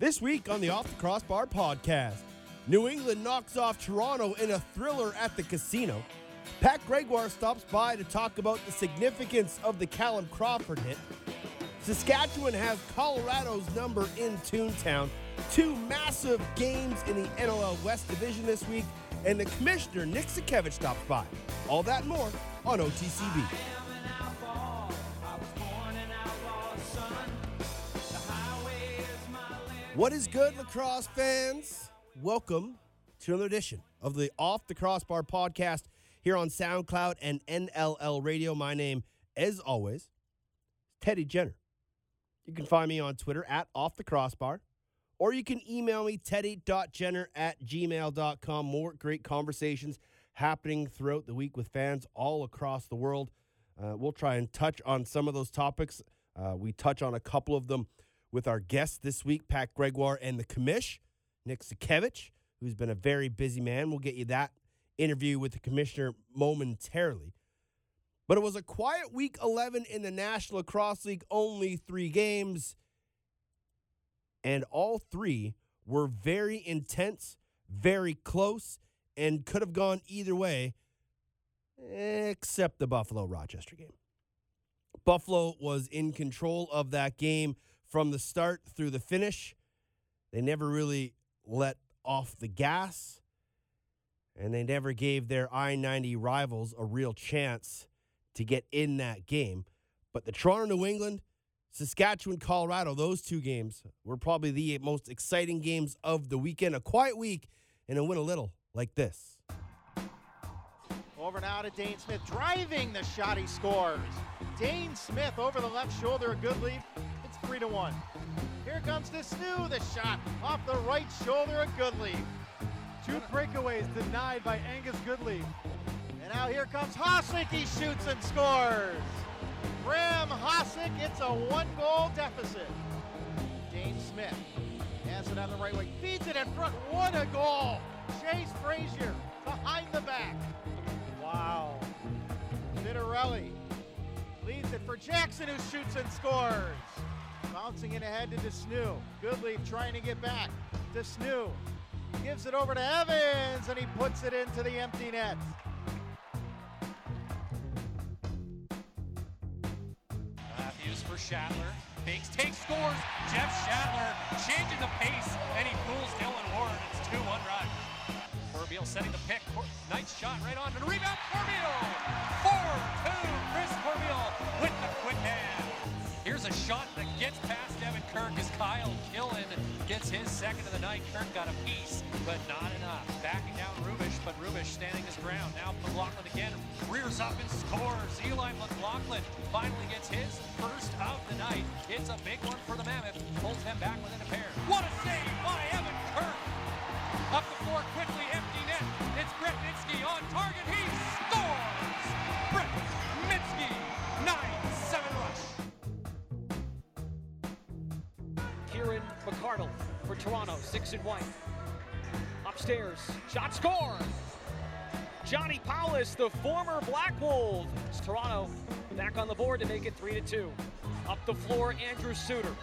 This week on the Off the Crossbar podcast, New England knocks off Toronto in a thriller at the casino. Pat Gregoire stops by to talk about the significance of the Callum Crawford hit. Saskatchewan has Colorado's number in Toontown. Two massive games in the NLL West Division this week, and the commissioner, Nick Sakiewicz, stops by. All that more on OTCB. What is good, lacrosse fans? Welcome to another edition of the Off the Crossbar podcast here on SoundCloud and NLL Radio. My name, as always, is Teddy Jenner. You can find me on Twitter at Off the Crossbar, or you can email me, teddy.jenner at gmail.com. More great conversations happening throughout the week with fans all across the world. Uh, we'll try and touch on some of those topics. Uh, we touch on a couple of them with our guests this week, Pat Gregoire and the commish, Nick Sakiewicz, who's been a very busy man. We'll get you that interview with the commissioner momentarily. But it was a quiet week 11 in the National Lacrosse League, only three games. And all three were very intense, very close, and could have gone either way, except the Buffalo Rochester game. Buffalo was in control of that game from the start through the finish. They never really let off the gas, and they never gave their I 90 rivals a real chance to get in that game. But the Toronto, New England, Saskatchewan, Colorado, those two games were probably the most exciting games of the weekend. A quiet week and it went a little like this. Over now to Dhane Smith, driving the shot he scores. Dhane Smith over the left shoulder, a good leap 3 to 1. Here comes de Snoo. the shot off the right shoulder of Goodleaf. Two breakaways denied by Angus Goodleaf. And now here comes Hossack. He shoots and scores. Graham Hossack, it's a one goal deficit. Dhane Smith has it on the right wing, feeds it in front. What a goal! Chase Fraser behind the back. Wow. Vitarelli leads it for Jackson, who shoots and scores. Bouncing it ahead to de Snoo. Goodleaf trying to get back. de Snoo gives it over to Evans and he puts it into the empty net. Matthews for Shattler. Fakes, takes, scores. Jeff Shattler changing the pace, and he fools Dillon Ward. It's 2 1 run. Corbeil setting the pick. Nice shot right on. And rebound, Corbeil! 4 2. Chris Corbeil with the quick hand. A shot that gets past Evan Kirk as Kyle Killen gets his second of the night. Kirk got a piece, but not enough. Backing down Rubisch, but Rubisch standing his ground. Now McLaughlin again rears up and scores. Eli McLaughlin finally gets his first of the night. It's a big one for the Mammoth. Pulls them back within a pair. What a save by Evan Kirk! Up the floor quickly, empty net. It's Brett Mydske on target. He Toronto, six and one. Upstairs, shot score. Johnny Powless, the former Black Wolves. Toronto back on the board to make it three to two. Up the floor, Andrew Suitor.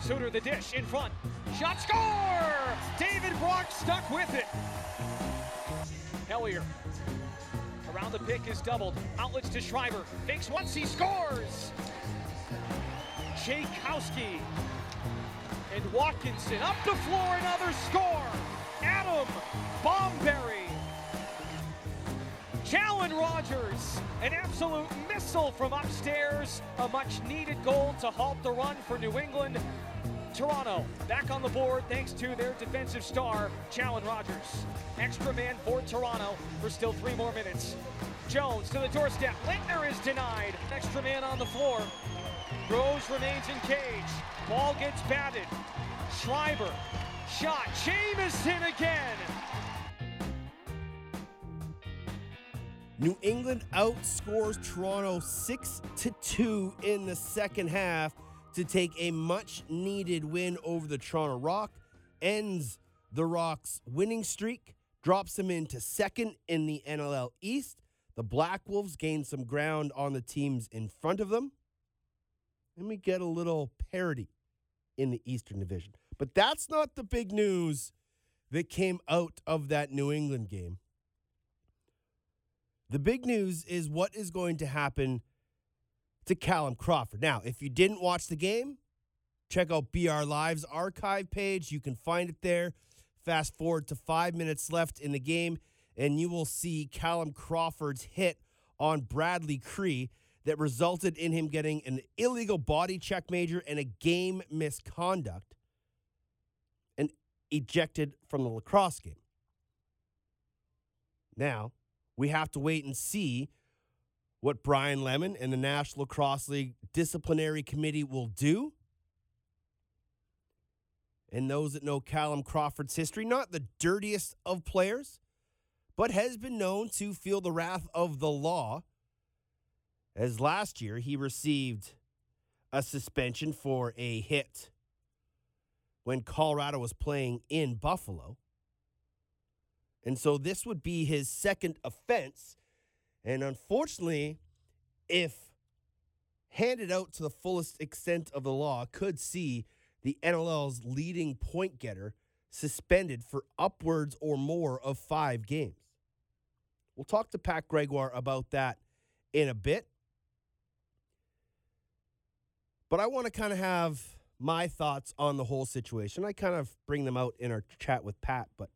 Suitor the dish in front. Shot score! David Brock stuck with it. Hellyer. Around the pick is doubled. Outlets to Schreiber. Fakes once, he scores! Jakowski and Watkinson up the floor, another score. Adam Bomberry. Challen Rogers, an absolute missile from upstairs. A much needed goal to halt the run for New England. Toronto back on the board thanks to their defensive star, Challen Rogers. Extra man for Toronto for still three more minutes. Jones to the doorstep. Lintner is denied. Extra man on the floor. Rose remains in cage. Ball gets batted. Schreiber. Shot. Jameson again. New England outscores Toronto 6 to 2 in the second half to take a much needed win over the Toronto Rock, ends the Rock's winning streak, drops them into second in the NLL East. The Black Wolves gain some ground on the teams in front of them. And we get a little parity in the Eastern Division. But that's not the big news that came out of that New England game. The big news is what is going to happen to Callum Crawford. Now, if you didn't watch the game, check out BR Live's archive page. You can find it there. Fast forward to five minutes left in the game, and you will see Callum Crawford's hit on Bradley Kri that resulted in him getting an illegal body check major and a game misconduct and ejected from the lacrosse game. Now, we have to wait and see what Brian Lemon and the National Lacrosse League Disciplinary Committee will do. And those that know Callum Crawford's history, not the dirtiest of players, but has been known to feel the wrath of the law. As last year, he received a suspension for a hit when Colorado was playing in Buffalo. And so this would be his second offense. And unfortunately, if handed out to the fullest extent of the law, could see the NLL's leading point getter suspended for upwards or more of five games. We'll talk to Pat Gregoire about that in a bit. But I want to kind of have my thoughts on the whole situation. I kind of bring them out in our chat with Pat, but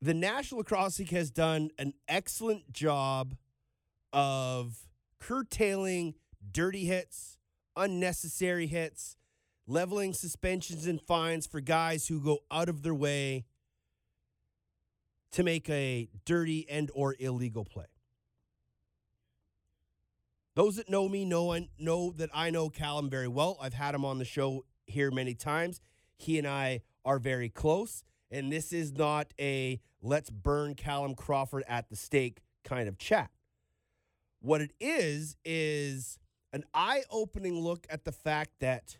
the National Lacrosse League has done an excellent job of curtailing dirty hits, unnecessary hits, leveling suspensions and fines for guys who go out of their way to make a dirty and or illegal play. Those that know me know know that I know Callum very well. I've had him on the show here many times. He and I are very close, and this is not a let's burn Callum Crawford at the stake kind of chat. What it is is an eye-opening look at the fact that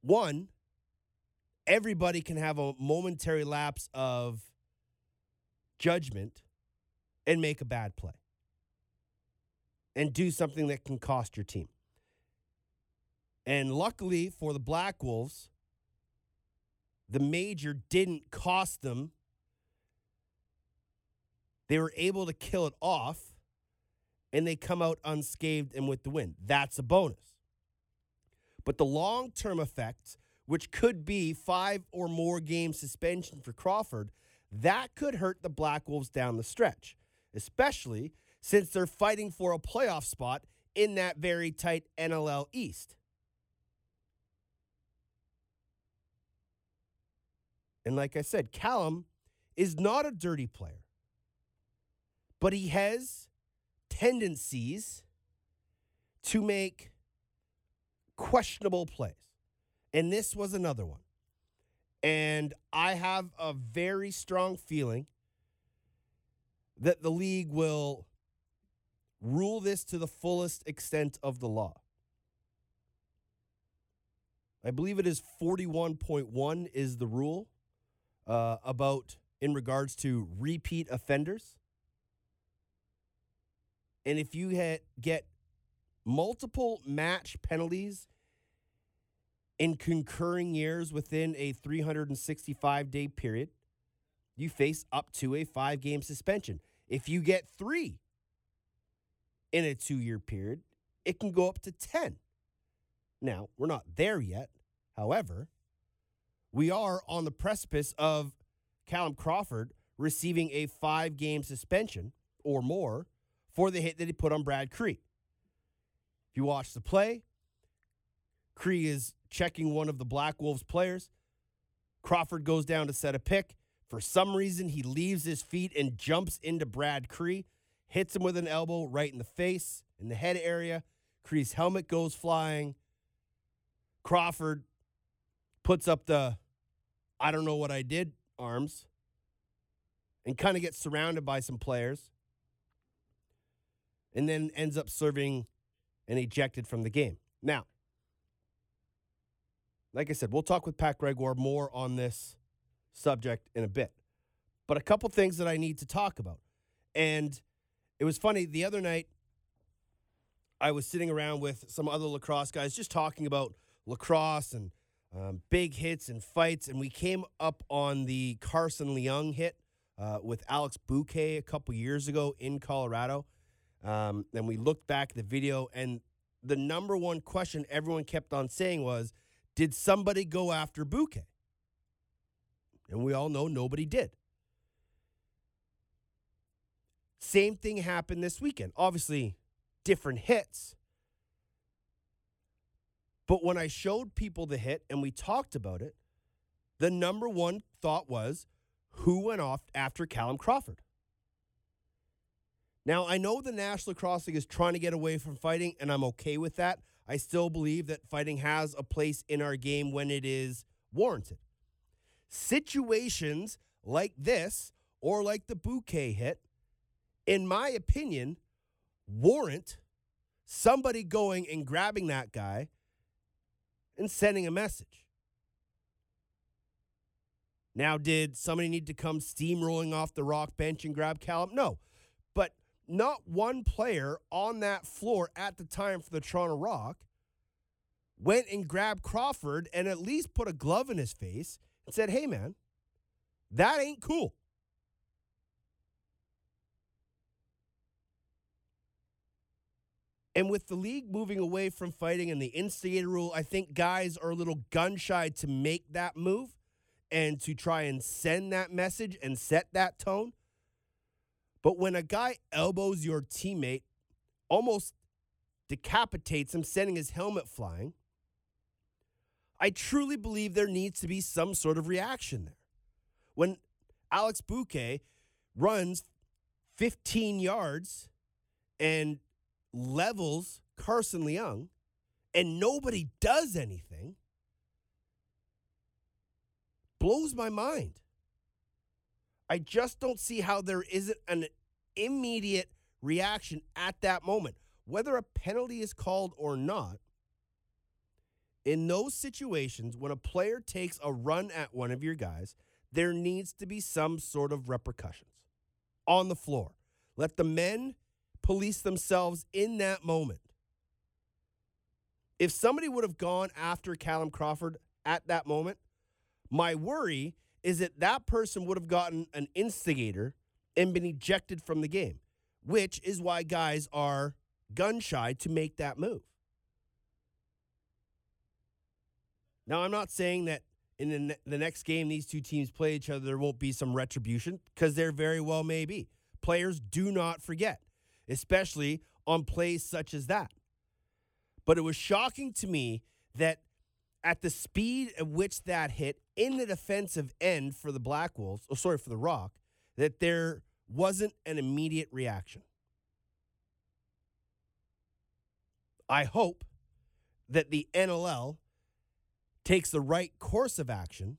one everybody can have a momentary lapse of judgment and make a bad play and do something that can cost your team. And luckily for the Black Wolves, the major didn't cost them. They were able to kill it off and they come out unscathed and with the win. That's a bonus. But the long term effects, which could be five or more game suspension for Crawford, that could hurt the Black Wolves down the stretch, especially since they're fighting for a playoff spot in that very tight NLL East. And like I said, Callum is not a dirty player, but he has tendencies to make questionable plays. And this was another one. And I have a very strong feeling that the league will rule this to the fullest extent of the law. I believe it is 41.1 is the rule uh, about in regards to repeat offenders. And if you had, get multiple match penalties in concurring years within a 365 day period, you face up to a five game suspension. If you get three in a two year period, it can go up to 10. Now, we're not there yet. However, we are on the precipice of Callum Crawford receiving a five game suspension or more for the hit that he put on Brad Kri. If you watch the play, Kri is checking one of the Black Wolves players. Crawford goes down to set a pick. For some reason, he leaves his feet and jumps into Brad Kri, hits him with an elbow right in the face, in the head area. Kri's helmet goes flying. Crawford puts up the I don't know what I did arms and kind of gets surrounded by some players and then ends up serving and ejected from the game. Now, like I said, we'll talk with Pat Gregoire more on this subject in a bit. But a couple things that I need to talk about. And it was funny the other night I was sitting around with some other lacrosse guys just talking about lacrosse and um, big hits and fights, and we came up on the Carson Leung hit uh, with Alex Buque a couple years ago in Colorado. Um, and we looked back at the video, and the number one question everyone kept on saying was, "Did somebody go after Buque?" And we all know nobody did. Same thing happened this weekend. Obviously, different hits. But when I showed people the hit and we talked about it, the number one thought was who went off after Callum Crawford? Now, I know the National League is trying to get away from fighting, and I'm okay with that. I still believe that fighting has a place in our game when it is warranted. Situations like this, or like the Buque hit, in my opinion, warrant somebody going and grabbing that guy and sending a message. Now, did somebody need to come steamrolling off the rock bench and grab Callum? No. But not one player on that floor at the time for the Toronto Rock went and grabbed Crawford and at least put a glove in his face and said, hey, man, that ain't cool. And with the league moving away from fighting and the instigator rule, I think guys are a little gun shy to make that move and to try and send that message and set that tone. But when a guy elbows your teammate, almost decapitates him, sending his helmet flying, I truly believe there needs to be some sort of reaction there. When Alex Buque runs 15 yards and levels Carson Leung and nobody does anything blows my mind. I just don't see how there isn't an immediate reaction at that moment. Whether a penalty is called or not, in those situations, when a player takes a run at one of your guys, there needs to be some sort of repercussions on the floor. Let the men police themselves in that moment. If somebody would have gone after Callum Crawford at that moment, my worry is that that person would have gotten an instigator and been ejected from the game, which is why guys are gun shy to make that move. Now, I'm not saying that in the, ne- the next game these two teams play each other, there won't be some retribution because there very well may be. Players do not forget, especially on plays such as that. But it was shocking to me that at the speed at which that hit in the defensive end for the Black Wolves, or sorry, for the Rock, that there wasn't an immediate reaction. I hope that the NLL takes the right course of action.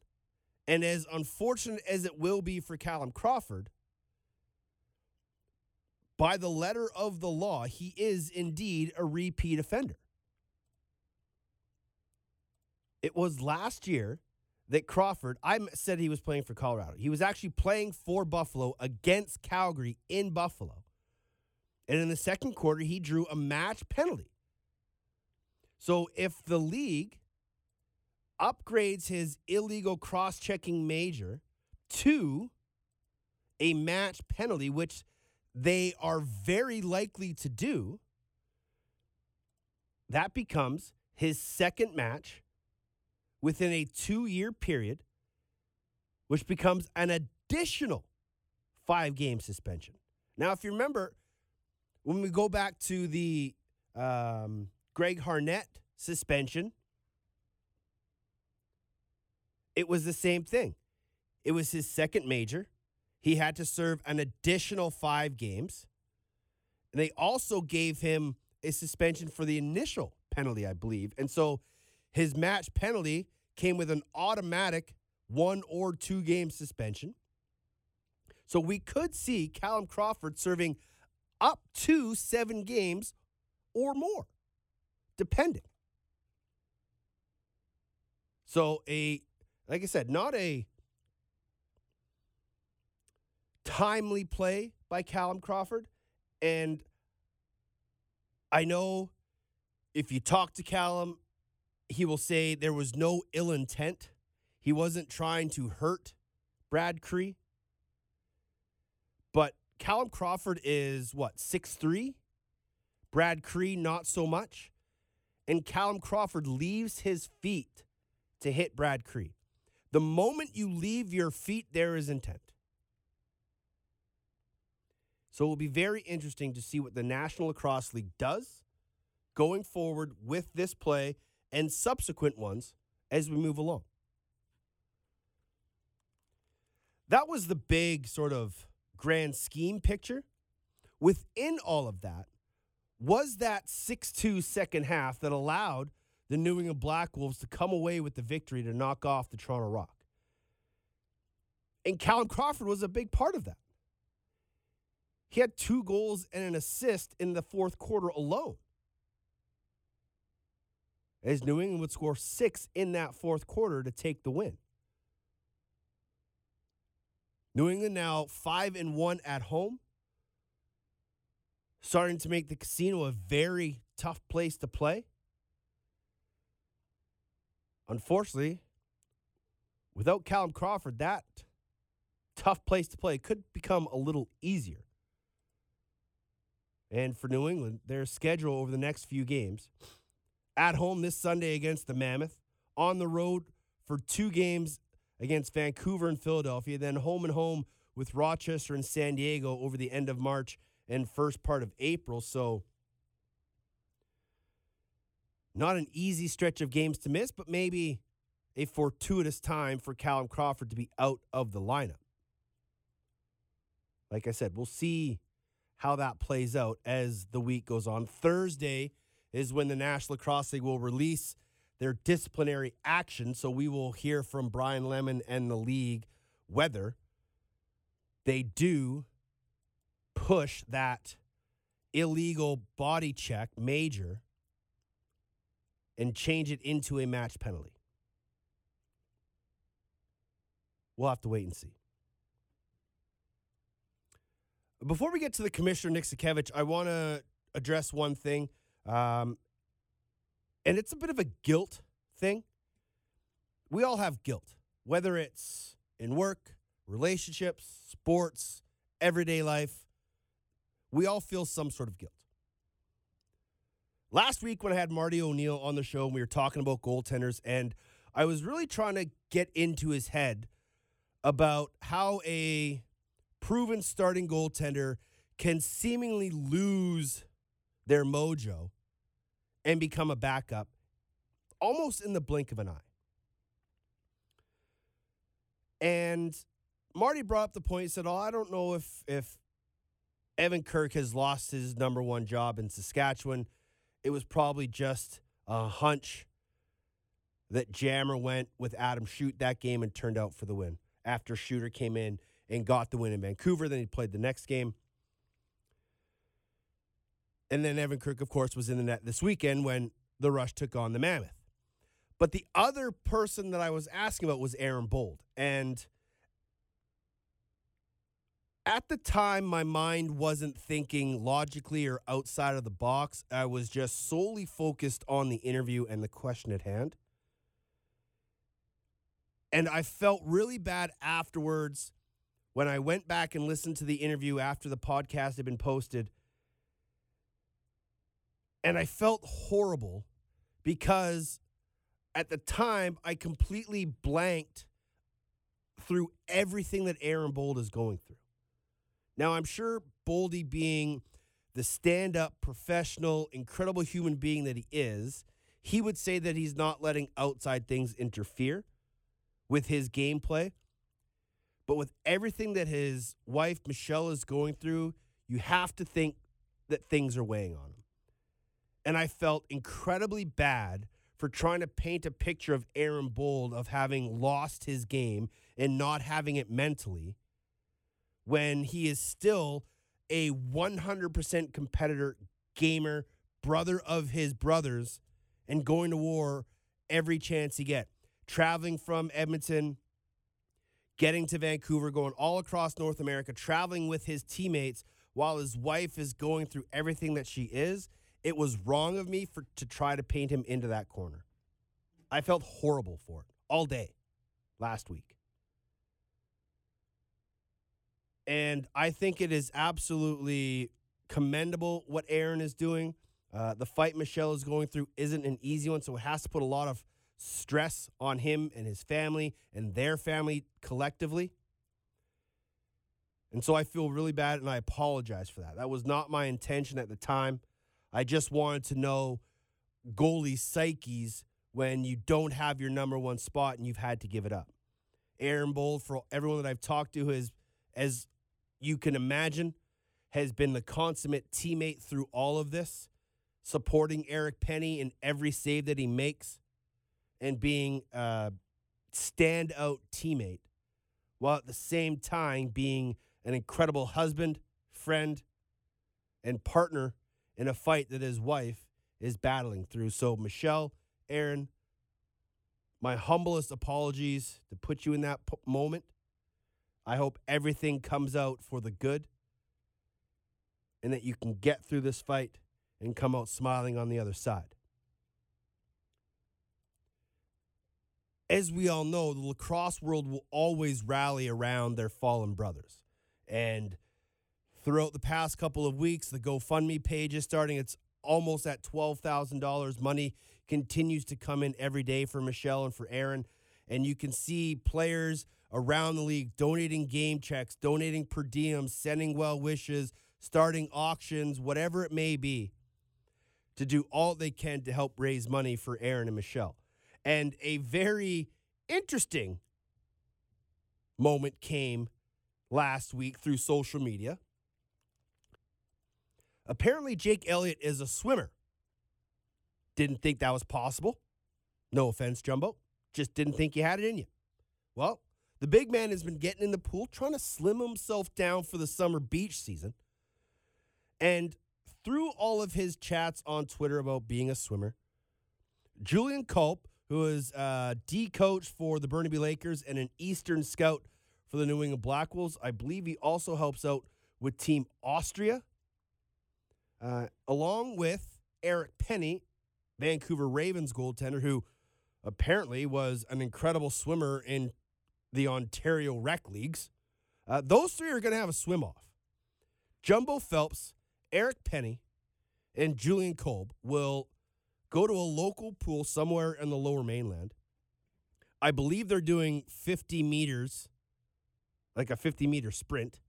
And as unfortunate as it will be for Callum Crawford, by the letter of the law, he is indeed a repeat offender. It was last year that Crawford, I said he was playing for Colorado. He was actually playing for Buffalo against Calgary in Buffalo. And in the second quarter, he drew a match penalty. So if the league upgrades his illegal cross checking major to a match penalty, which they are very likely to do, that becomes his second match within a two year period, which becomes an additional five game suspension. Now, if you remember, when we go back to the um, Greg Harnett suspension, it was the same thing. It was his second major. He had to serve an additional five games. And they also gave him a suspension for the initial penalty, I believe. And so his match penalty came with an automatic one or two game suspension. So we could see Callum Crawford serving up to seven games or more, depending. So a like I said, not a timely play by Callum Crawford. And I know if you talk to Callum, he will say there was no ill intent. He wasn't trying to hurt Brad Kri. But Callum Crawford is what, six three? Brad Kri, not so much. And Callum Crawford leaves his feet to hit Brad Kri. The moment you leave your feet, there is intent. So it will be very interesting to see what the National Lacrosse League does going forward with this play and subsequent ones as we move along. That was the big sort of grand scheme picture. Within all of that was that 6 2 second half that allowed the New England Black Wolves to come away with the victory to knock off the Toronto Rock. And Callum Crawford was a big part of that. He had two goals and an assist in the fourth quarter alone. As New England would score six in that fourth quarter to take the win. New England now five and one at home, starting to make the casino a very tough place to play. Unfortunately, without Callum Crawford, that tough place to play could become a little easier. And for New England, their schedule over the next few games at home this Sunday against the Mammoth, on the road for two games against Vancouver and Philadelphia, then home and home with Rochester and San Diego over the end of March and first part of April. So, not an easy stretch of games to miss, but maybe a fortuitous time for Callum Crawford to be out of the lineup. Like I said, we'll see how that plays out as the week goes on. Thursday is when the National Lacrosse League will release their disciplinary action. So we will hear from Brian Lemon and the league whether they do push that illegal body check major and change it into a match penalty. We'll have to wait and see. Before we get to the commissioner, Nick Sakiewicz, I want to address one thing. Um, and it's a bit of a guilt thing. We all have guilt, whether it's in work, relationships, sports, everyday life. We all feel some sort of guilt. Last week, when I had Marty O'Neill on the show, and we were talking about goaltenders, and I was really trying to get into his head about how a proven starting goaltender can seemingly lose their mojo and become a backup almost in the blink of an eye. And Marty brought up the point, he said, Oh, I don't know if if Evan Kirk has lost his number one job in Saskatchewan. It was probably just a hunch that Jammer went with Adam Shoot that game and turned out for the win. After Shooter came in and got the win in Vancouver, then he played the next game. And then Evan Kirk, of course, was in the net this weekend when the Rush took on the Mammoth. But the other person that I was asking about was Aaron Bold. And at the time, my mind wasn't thinking logically or outside of the box. I was just solely focused on the interview and the question at hand. And I felt really bad afterwards when I went back and listened to the interview after the podcast had been posted and I felt horrible because at the time I completely blanked through everything that Aaron Bold is going through. Now, I'm sure Boldy, being the stand up, professional, incredible human being that he is, he would say that he's not letting outside things interfere with his gameplay. But with everything that his wife, Michelle, is going through, you have to think that things are weighing on him. And I felt incredibly bad for trying to paint a picture of Aaron Bold of having lost his game and not having it mentally when he is still a 100% competitor, gamer, brother of his brothers, and going to war every chance he get. Traveling from Edmonton, getting to Vancouver, going all across North America, traveling with his teammates while his wife is going through everything that she is it was wrong of me for to try to paint him into that corner. I felt horrible for it all day last week. And I think it is absolutely commendable what Aaron is doing. Uh, the fight Michelle is going through isn't an easy one, so it has to put a lot of stress on him and his family and their family collectively. And so I feel really bad and I apologize for that. That was not my intention at the time. I just wanted to know goalie psyches when you don't have your number one spot and you've had to give it up. Aaron Bold, for everyone that I've talked to, has, as you can imagine, has been the consummate teammate through all of this, supporting Eric Penney in every save that he makes and being a standout teammate, while at the same time being an incredible husband, friend, and partner in a fight that his wife is battling through. So, Michelle, Aaron, my humblest apologies to put you in that p- moment. I hope everything comes out for the good and that you can get through this fight and come out smiling on the other side. As we all know, the lacrosse world will always rally around their fallen brothers. And throughout the past couple of weeks, the GoFundMe page is starting. It's almost at $12,000. Money continues to come in every day for Michelle and for Aaron. And you can see players around the league donating game checks, donating per diems, sending well wishes, starting auctions, whatever it may be, to do all they can to help raise money for Aaron and Michelle. And a very interesting moment came last week through social media. Apparently, Jake Elliott is a swimmer. Didn't think that was possible. No offense, Jumbo. Just didn't think you had it in you. Well, the big man has been getting in the pool, trying to slim himself down for the summer beach season. And through all of his chats on Twitter about being a swimmer, Julian Culp, who is a D coach for the Burnaby Lakers and an Eastern scout for the New England Black Wolves, I believe he also helps out with Team Austria, uh, along with Eric Penney, Vancouver Ravens goaltender, who apparently was an incredible swimmer in the Ontario Rec Leagues. Uh, those three are going to have a swim off. Jumbo Phelps, Eric Penney, and Julian Kolb will go to a local pool somewhere in the lower mainland. I believe they're doing 50 meters, like a 50 meter sprint,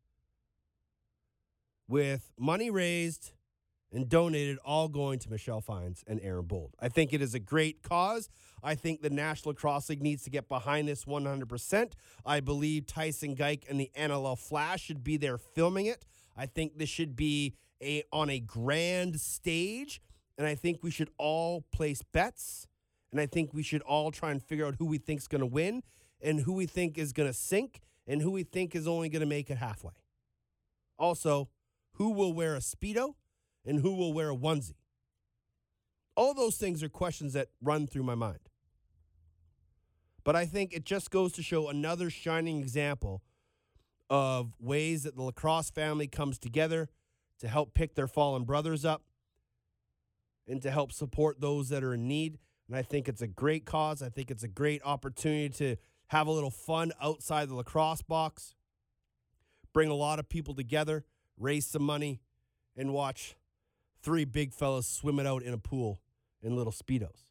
with money raised and donated, all going to Michelle Fines and Aaron Bold. I think it is a great cause. I think the National Lacrosse League needs to get behind this 100%. I believe Tyson Geik and the NLL Flash should be there filming it. I think this should be a on a grand stage, and I think we should all place bets, and I think we should all try and figure out who we think is going to win, and who we think is going to sink, and who we think is only going to make it halfway. Also, who will wear a speedo and who will wear a onesie? All those things are questions that run through my mind. But I think it just goes to show another shining example of ways that the lacrosse family comes together to help pick their fallen brothers up and to help support those that are in need. And I think it's a great cause. I think it's a great opportunity to have a little fun outside the lacrosse box, bring a lot of people together, raise some money, and watch three big fellas swimming out in a pool in little Speedos.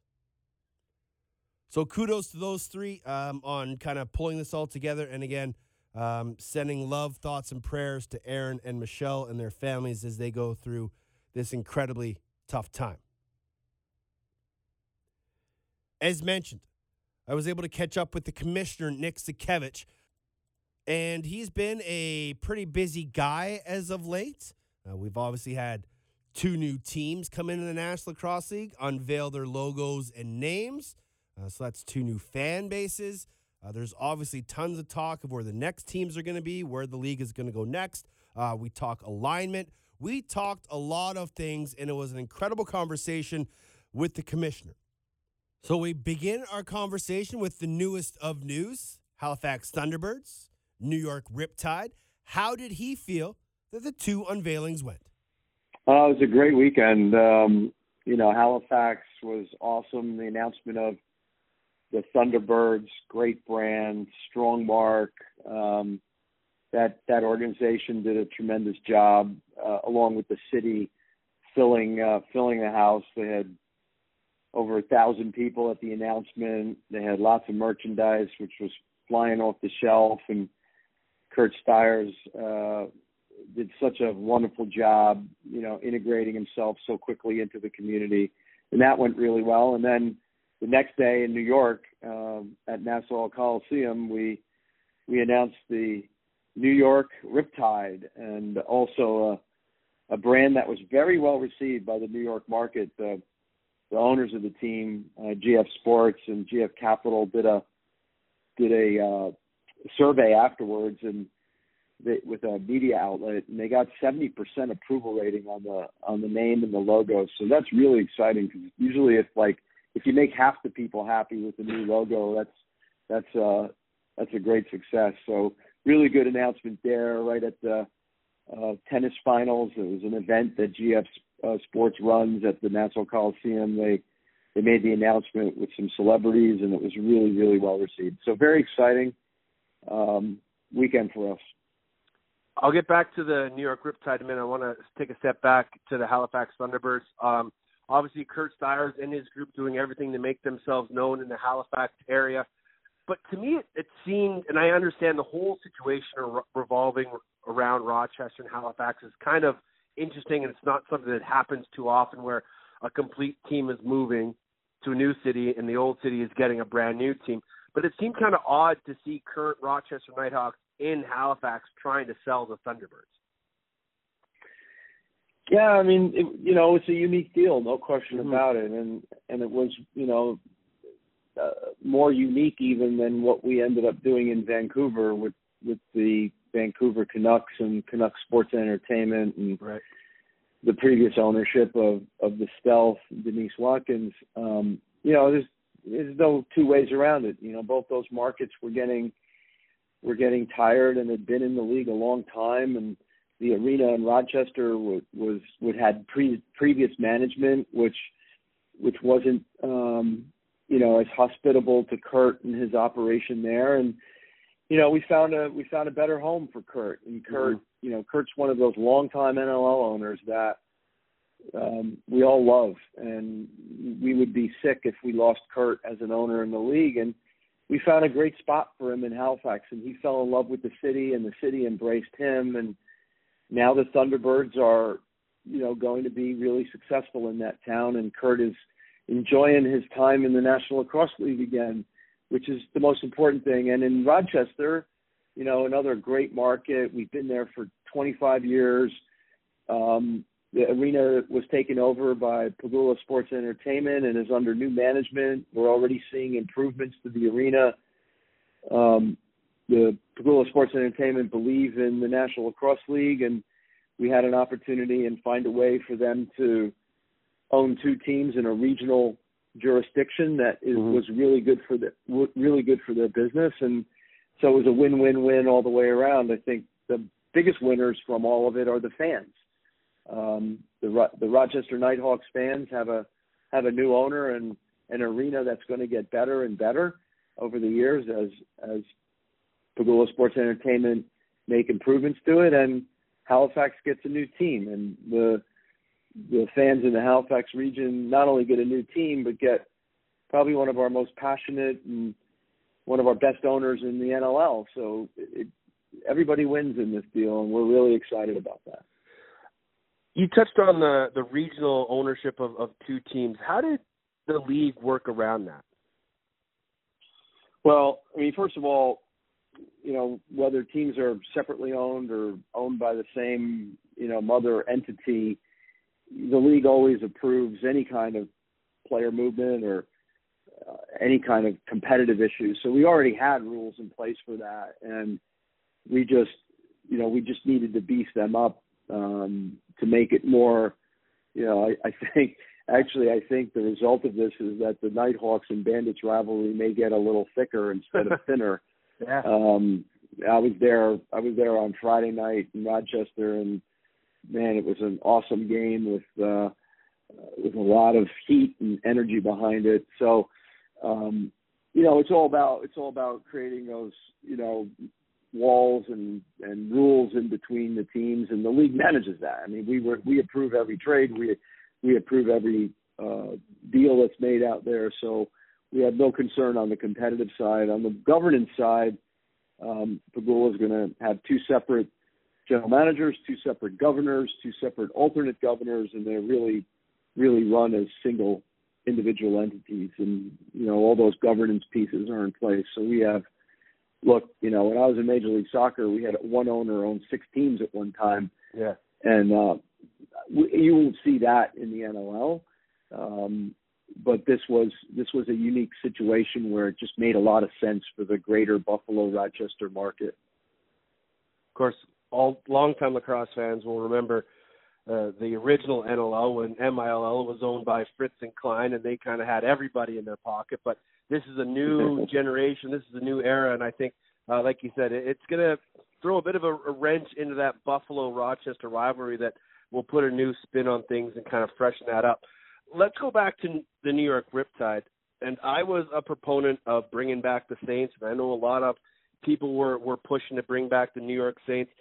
So kudos to those three um, on kind of pulling this all together. And again, um, sending love, thoughts, and prayers to Aaron and Michelle and their families as they go through this incredibly tough time. As mentioned, I was able to catch up with the commissioner, Nick Sakiewicz, and he's been a pretty busy guy as of late. Uh, we've obviously had two new teams come into the National Lacrosse League, unveil their logos and names. Uh, so that's two new fan bases. Uh, there's obviously tons of talk of where the next teams are going to be, where the league is going to go next. Uh, we talk alignment. We talked a lot of things, and it was an incredible conversation with the commissioner. So we begin our conversation with the newest of news Halifax Thunderbirds, New York Riptide. How did he feel that the two unveilings went? Uh, it was a great weekend. Um, you know, Halifax was awesome. The announcement of the Thunderbirds, great brand, strong mark. Um, that that organization did a tremendous job, uh, along with the city, filling uh, filling the house. They had over a thousand people at the announcement. They had lots of merchandise, which was flying off the shelf, and Curt Styres uh, did such a wonderful job, you know, integrating himself so quickly into the community, and that went really well. And then the next day in New York um, at Nassau Coliseum, we we announced the New York Riptide, and also a, a brand that was very well received by the New York market. The owners of the team, uh, GF Sports and GF Capital, did a did a uh, survey afterwards, and they, with a media outlet, and they got 70% approval rating on the on the name and the logo. So that's really exciting because usually if like if you make half the people happy with the new logo, that's that's uh that's a great success. So really good announcement there right at the uh, tennis finals. It was an event that GF uh, Sports runs at the Nassau Coliseum. They they made the announcement with some celebrities, and it was really really well received. So very exciting um, weekend for us. I'll get back to the New York Riptide in a minute. I want to take a step back to the Halifax Thunderbirds. Um, obviously, Curt Styres and his group doing everything to make themselves known in the Halifax area. But to me, it, it seemed, and I understand the whole situation revolving around Rochester and Halifax is kind of interesting, and it's not something that happens too often where a complete team is moving to a new city and the old city is getting a brand new team. But it seemed kind of odd to see current Rochester Knighthawks in Halifax trying to sell the Thunderbirds. Yeah, I mean, it, you know, it's a unique deal, no question mm-hmm. about it, and and it was, you know, uh, more unique even than what we ended up doing in Vancouver with with the Vancouver Canucks and Canucks Sports and Entertainment and right. the previous ownership of of the Stealth, Denise Watkins. Um, you know, there's there's no two ways around it. You know, both those markets were getting were getting tired and had been in the league a long time, and the arena in Rochester was was would had pre, previous management, which which wasn't um, you know, as hospitable to Curt and his operation there. And, you know, we found a we found a better home for Curt. And Curt, mm-hmm. you know, Curt's one of those longtime NLL owners that um, we all love, and we would be sick if we lost Curt as an owner in the league. And we found a great spot for him in Halifax, and he fell in love with the city, and the city embraced him. And now the Thunderbirds are, you know, going to be really successful in that town, and Curt is enjoying his time in the National Lacrosse League again, which is the most important thing. And in Rochester, you know, another great market. We've been there for 25 years. Um, the arena was taken over by Pegula Sports Entertainment and is under new management. We're already seeing improvements to the arena. Um, the Pegula Sports Entertainment believe in the National Lacrosse League, and we had an opportunity and find a way for them to own two teams in a regional jurisdiction that is, mm-hmm. was really good for the really good for their business, and so it was a win-win-win all the way around. I think the biggest winners from all of it are the fans. Um, the the Rochester Knighthawks fans have a have a new owner and an arena that's going to get better and better over the years as as Pegula Sports Entertainment make improvements to it, and Halifax gets a new team, and the the fans in the Halifax region not only get a new team, but get probably one of our most passionate and one of our best owners in the NLL. So it, everybody wins in this deal, and we're really excited about that. You touched on the the regional ownership of, of two teams. How did the league work around that? Well, I mean, first of all, you know, whether teams are separately owned or owned by the same, you know, mother entity, the league always approves any kind of player movement or uh, any kind of competitive issues. So we already had rules in place for that, and we just, you know, we just needed to beef them up um, to make it more. You know, I, I think actually I think the result of this is that the Knighthawks and Bandits rivalry may get a little thicker instead of thinner. yeah. Um, I was there. I was there on Friday night in Rochester, and man, it was an awesome game with uh, with a lot of heat and energy behind it. So, um, you know, it's all about it's all about creating those you know walls and and rules in between the teams, and the league manages that. I mean, we were we approve every trade, we we approve every uh, deal that's made out there, so we have no concern on the competitive side. On the governance side, um, Pegula is going to have two separate general managers, two separate governors, two separate alternate governors, and they're really really run as single individual entities. And you know all those governance pieces are in place. So we have look you know when i was in major league soccer we had one owner own six teams at one time. Yeah. And uh we, you won't see that in the nll um but this was this was a unique situation where it just made a lot of sense for the greater buffalo rochester market. Of course all longtime lacrosse fans will remember uh, the original NLL when MILL was owned by Fritz and Cline, and they kind of had everybody in their pocket. But this is a new generation. This is a new era, and I think, uh, like you said, it, it's going to throw a bit of a, a wrench into that Buffalo Rochester rivalry that will put a new spin on things and kind of freshen that up. Let's go back to the New York Riptide, and I was a proponent of bringing back the Saints, and I know a lot of people were were pushing to bring back the New York Saints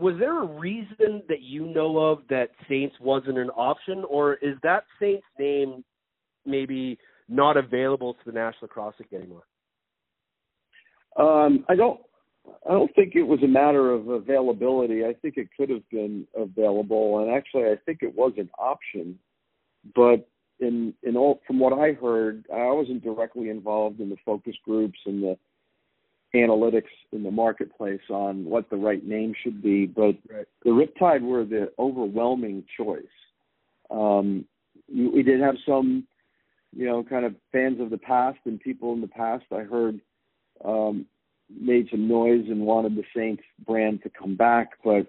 was there a reason that you know of that Saints wasn't an option, or is that Saints name maybe not available to the National League anymore? Um, I don't. I don't think it was a matter of availability. I think it could have been available, and actually, I think it was an option. But in in all, from what I heard, I wasn't directly involved in the focus groups and the analytics in the marketplace on what the right name should be, but right. the Riptide were the overwhelming choice. Um, we did have some, you know, kind of fans of the past and people in the past. I heard um, made some noise and wanted the Saints brand to come back, but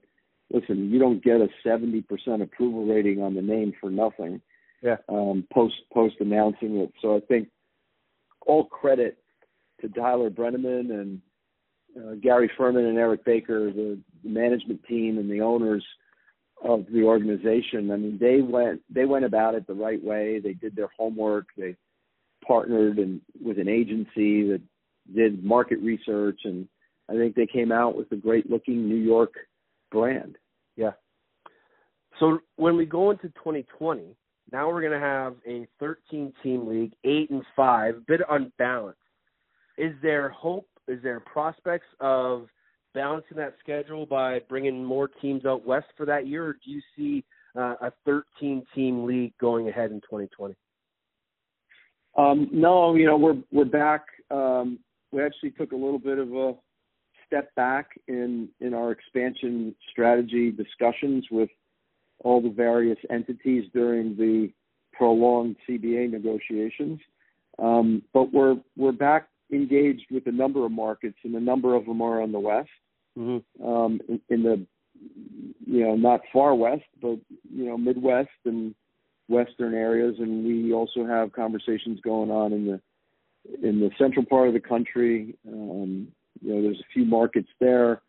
listen, you don't get a 70% approval rating on the name for nothing. Yeah. Um, post post announcing it, so I think all credit to Tyler Brenneman and uh, Gary Furman and Eric Baker, the, the management team and the owners of the organization. I mean, they went they went about it the right way. They did their homework. They partnered and with an agency that did market research, and I think they came out with a great looking New York brand. Yeah. So when we go into 2020, now we're going to have a 13 team league, eight and five, a bit unbalanced is there hope? Is there prospects of balancing that schedule by bringing more teams out west for that year, or do you see uh, a 13 team league going ahead in 2020? Um, no, you know we're we're back. Um, we actually took a little bit of a step back in in our expansion strategy discussions with all the various entities during the prolonged CBA negotiations. Um, but we're we're back engaged with a number of markets, and a number of them are on the west, mm-hmm. um, in, in the you know not far west, but you know Midwest and western areas, and we also have conversations going on in the in the central part of the country. Um, you know, there's a few markets there,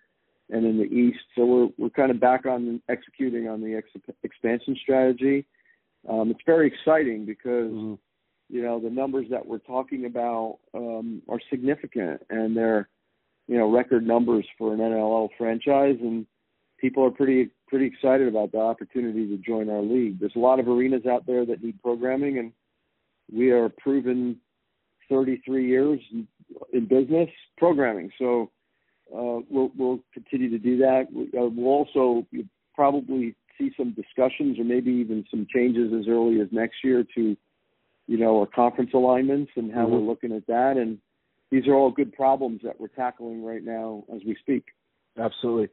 and in the east. So we're we're kind of back on executing on the ex- expansion strategy. Um, it's very exciting because mm-hmm you know the numbers that we're talking about um, are significant and they're you know record numbers for an NLL franchise and people are pretty pretty excited about the opportunity to join our league. There's a lot of arenas out there that need programming and we are proven 33 years in business programming. So uh, we'll, we'll continue to do that. Uh, we'll also probably see some discussions or maybe even some changes as early as next year to you know, our conference alignments and how mm-hmm. we're looking at that. And these are all good problems that we're tackling right now as we speak. Absolutely.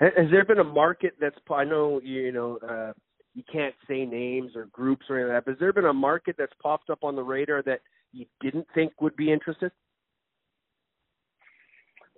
Has there been a market that's? I know you know uh, you can't say names or groups or anything like that. But has there been a market that's popped up on the radar that you didn't think would be interested?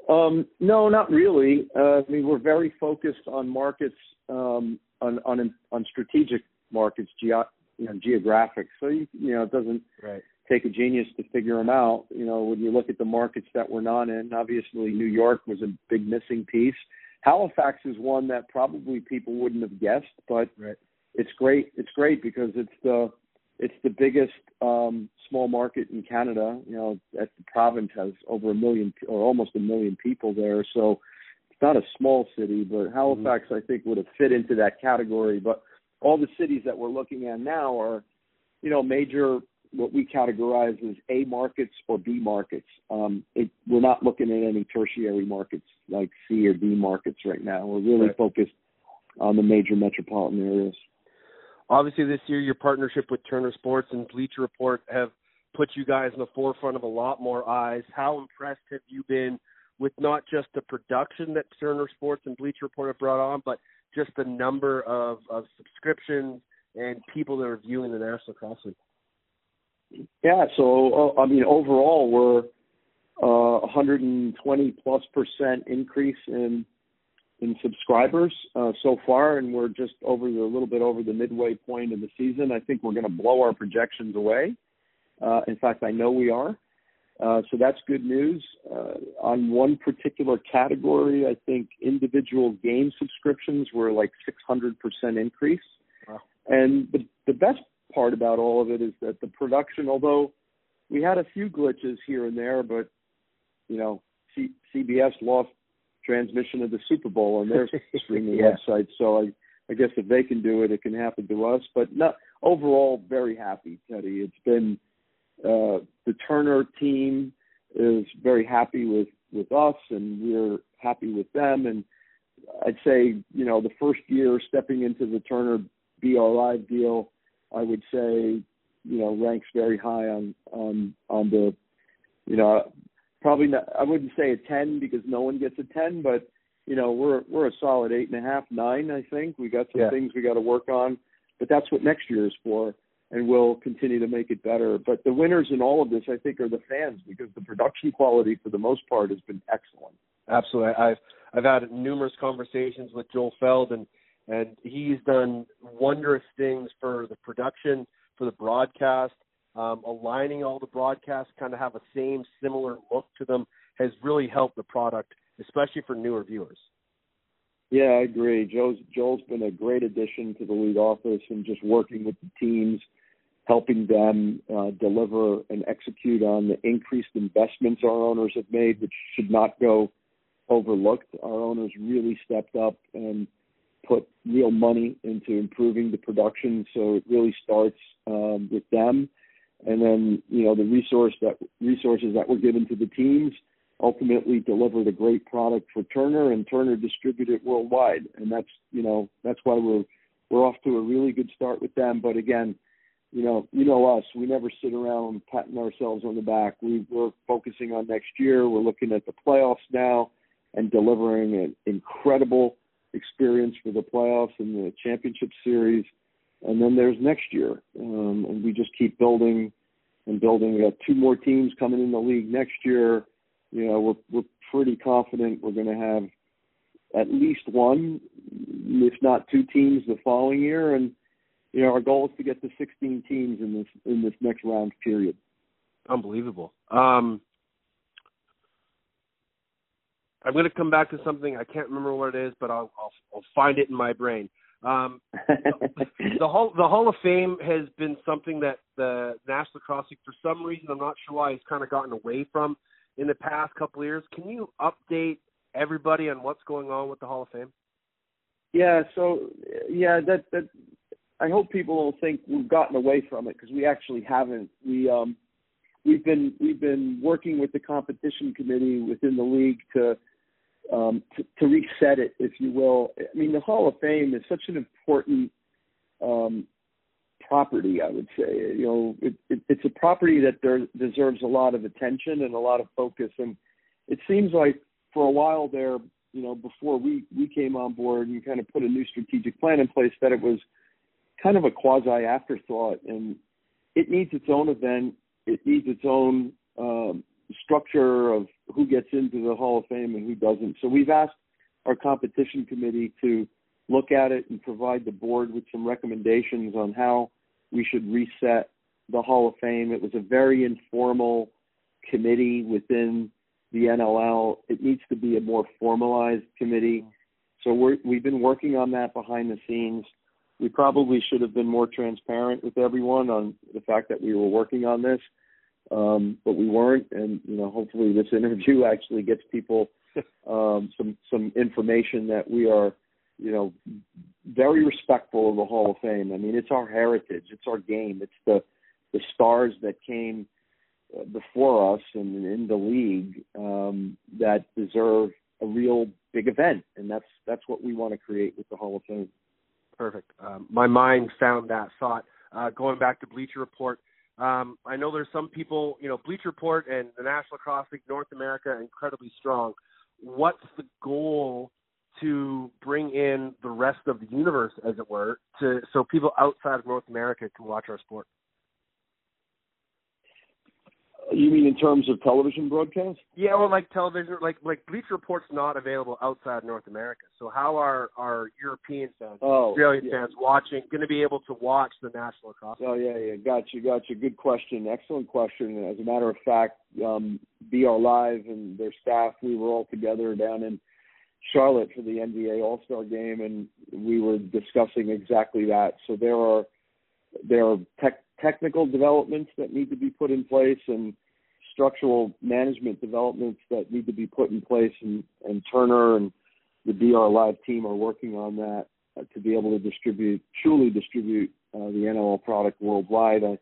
Um, no, not really. Uh, I mean, we're very focused on markets, um, on on on strategic markets, ge- you know geographic. So you you know it doesn't right. take a genius to figure them out. You know when you look at the markets that we're not in, obviously New York was a big missing piece. Halifax is one that probably people wouldn't have guessed, but right. it's great. It's great because it's the it's the biggest um, small market in Canada. You know, that the province has over a million or almost a million people there. So it's not a small city, but Halifax, mm-hmm. I think, would have fit into that category. But all the cities that we're looking at now are, you know, major what we categorize as A markets or B markets. Um, it, we're not looking at any tertiary markets like C or D markets right now. We're really right. focused on the major metropolitan areas. Obviously, this year your partnership with Turner Sports and Bleacher Report have put you guys in the forefront of a lot more eyes. How impressed have you been with not just the production that Turner Sports and Bleacher Report have brought on, but just the number of, of subscriptions and people that are viewing the National Lacrosse League? Yeah, so uh, I mean, overall, we're uh, 120 plus percent increase in in subscribers uh, so far, and we're just over the, a little bit over the midway point of the season. I think we're going to blow our projections away. Uh, in fact, I know we are. Uh, so that's good news. Uh, on one particular category, I think individual game subscriptions were like 600% increase. Wow. And the, the best part about all of it is that the production, although we had a few glitches here and there, but you know, C- CBS lost transmission of the Super Bowl on their streaming yeah. website, so I, I guess if they can do it, it can happen to us. But not overall, very happy, Teddy. It's been uh, the Turner team is very happy with with us, and we're happy with them. And I'd say, you know, the first year stepping into the Turner BR deal I would say, you know, ranks very high on on on the, you know, probably not. I wouldn't say a ten because no one gets a ten, but you know, we're we're a solid eight and a half, nine. I think we got some yeah. things we got to work on, but that's what next year is for, and we'll continue to make it better. But the winners in all of this, I think, are the fans because the production quality, for the most part, has been excellent. Absolutely, I've I've had numerous conversations with Joel Feld and and he's done wondrous things for the production, for the broadcast, um, aligning all the broadcasts kind of have a same similar look to them has really helped the product, especially for newer viewers. Yeah, I agree. Joe's Joel's been a great addition to the league office and just working with the teams, helping them uh, deliver and execute on the increased investments our owners have made, which should not go overlooked. Our owners really stepped up and put real money into improving the production. So it really starts um, with them, and then you know the resource that resources that were given to the teams ultimately delivered a great product for Turner, and Turner distributed worldwide. And that's you know that's why we're we're off to a really good start with them. But again, you know you know us, we never sit around patting ourselves on the back. We, we're focusing on next year. We're looking at the playoffs now and delivering an incredible experience for the playoffs and the championship series. And then there's next year, um, and we just keep building and building. We got two more teams coming in the league next year. You know, we're we're pretty confident we're going to have at least one, if not two teams, the following year. And you know, our goal is to get to 16 teams in this in this next round period. Unbelievable. Um, I'm going to come back to something I can't remember what it is, but I'll I'll, I'll find it in my brain. Um, the Hall the Hall of Fame has been something that the National Lacrosse League, for some reason, I'm not sure why, has kind of gotten away from in the past couple of years. Can you update everybody on what's going on with the Hall of Fame? Yeah, so yeah, that that I hope people don't think we've gotten away from it because we actually haven't. We um we've been we've been working with the competition committee within the league to um, to, to reset it, if you will. I mean, the Hall of Fame is such an important um, property. I would say, you know, it, it, it's a property that there deserves a lot of attention and a lot of focus. And it seems like for a while there, you know, before we we came on board and kind of put a new strategic plan in place, that it was kind of a quasi afterthought, and it needs its own event. It needs its own um, structure of who gets into the Hall of Fame and who doesn't. So we've asked our competition committee to look at it and provide the board with some recommendations on how we should reset the Hall of Fame. It was a very informal committee within the NLL. It needs to be a more formalized committee. So we're, we've been working on that behind the scenes. We probably should have been more transparent with everyone on the fact that we were working on this, um, but we weren't. And you know, hopefully, this interview actually gets people um, some some information that we are, you know, very respectful of the Hall of Fame. I mean, it's our heritage, it's our game, it's the the stars that came uh, before us and in the league um, that deserve a real big event, and that's that's what we want to create with the Hall of Fame. Perfect. Um, my mind found that thought. Uh, going back to Bleacher Report, um, I know there's some people, you know, Bleacher Report and the National Lacrosse League North America incredibly strong. What's the goal to bring in the rest of the universe, as it were, to so people outside of North America can watch our sport? You mean in terms of television broadcast? Yeah, well, like television, like like Bleacher Report's not available outside North America. So how are our European fans, Oh, Australian yeah. fans watching, going to be able to watch the National Lacrosse? Oh yeah, yeah, got you, got you. Good question, excellent question. As a matter of fact, um, BR Live and their staff, we were all together down in Charlotte for the NBA All Star Game, and we were discussing exactly that. So there are there are tech, technical developments that need to be put in place, and structural management developments that need to be put in place, and, and Turner and the BR Live team are working on that uh, to be able to distribute, truly distribute uh, the NLL product worldwide. I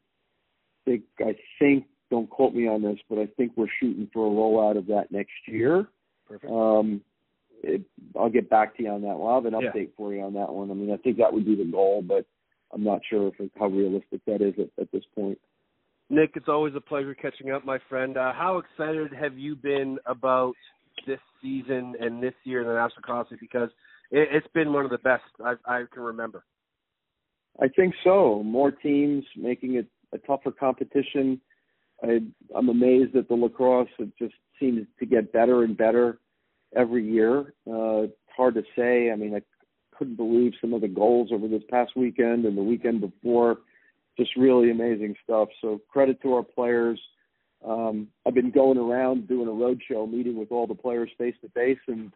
think, I think, don't quote me on this, but I think we're shooting for a rollout of that next year. Perfect. Um, it, I'll get back to you on that one. I'll have an Yeah. update for you on that one. I mean, I think that would be the goal, but I'm not sure if how realistic that is at, at this point. Nick, it's always a pleasure catching up, my friend. Uh, how excited have you been about this season and this year in the National Lacrosse Because it, it's been one of the best I, I can remember. I think so. More teams making it a tougher competition. I, I'm amazed that the lacrosse it just seems to get better and better every year. Uh, it's hard to say. I mean, I couldn't believe some of the goals over this past weekend and the weekend before. Just really amazing stuff. So credit to our players. Um, I've been going around doing a road show, meeting with all the players face to face, and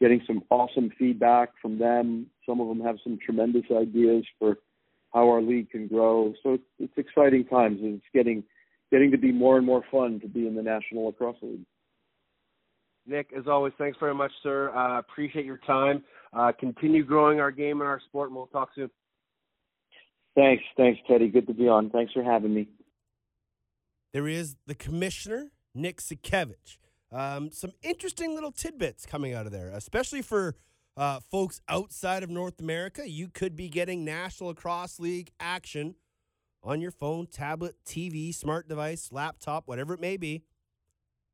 getting some awesome feedback from them. Some of them have some tremendous ideas for how our league can grow. So it's, it's exciting times. and It's getting getting to be more and more fun to be in the National Lacrosse League. Nick, as always, thanks very much, sir. Uh, appreciate your time. Uh, continue growing our game and our sport, and we'll talk soon. Thanks, thanks, Teddy. Good to be on. Thanks for having me. There is the commissioner, Nick Sakiewicz. Um, some interesting little tidbits coming out of there, especially for uh, folks outside of North America. You could be getting National Lacrosse League action on your phone, tablet, TV, smart device, laptop, whatever it may be,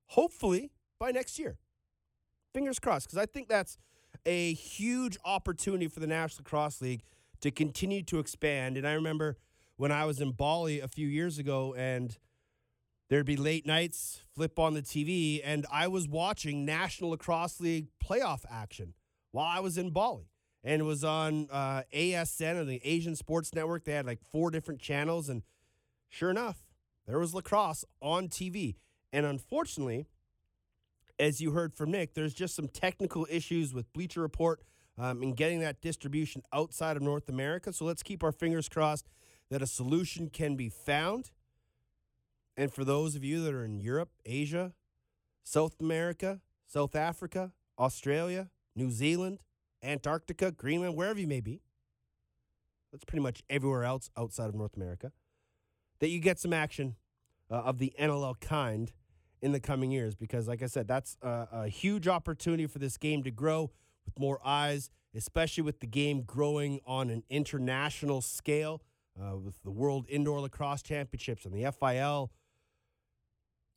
hopefully by next year. Fingers crossed, because I think that's a huge opportunity for the National Lacrosse League to continue to expand. And I remember when I was in Bali a few years ago and there'd be late nights, flip on the TV, and I was watching National Lacrosse League playoff action while I was in Bali. And it was on uh, ASN or the Asian Sports Network. They had like four different channels. And sure enough, there was lacrosse on TV. And unfortunately, as you heard from Nick, there's just some technical issues with Bleacher Report um, in getting that distribution outside of North America. So let's keep our fingers crossed that a solution can be found. And for those of you that are in Europe, Asia, South America, South Africa, Australia, New Zealand, Antarctica, Greenland, wherever you may be, that's pretty much everywhere else outside of North America, that you get some action uh, of the NLL kind in the coming years. Because, like I said, that's a, a huge opportunity for this game to grow more eyes, especially with the game growing on an international scale, uh, with the World Indoor Lacrosse Championships and the FIL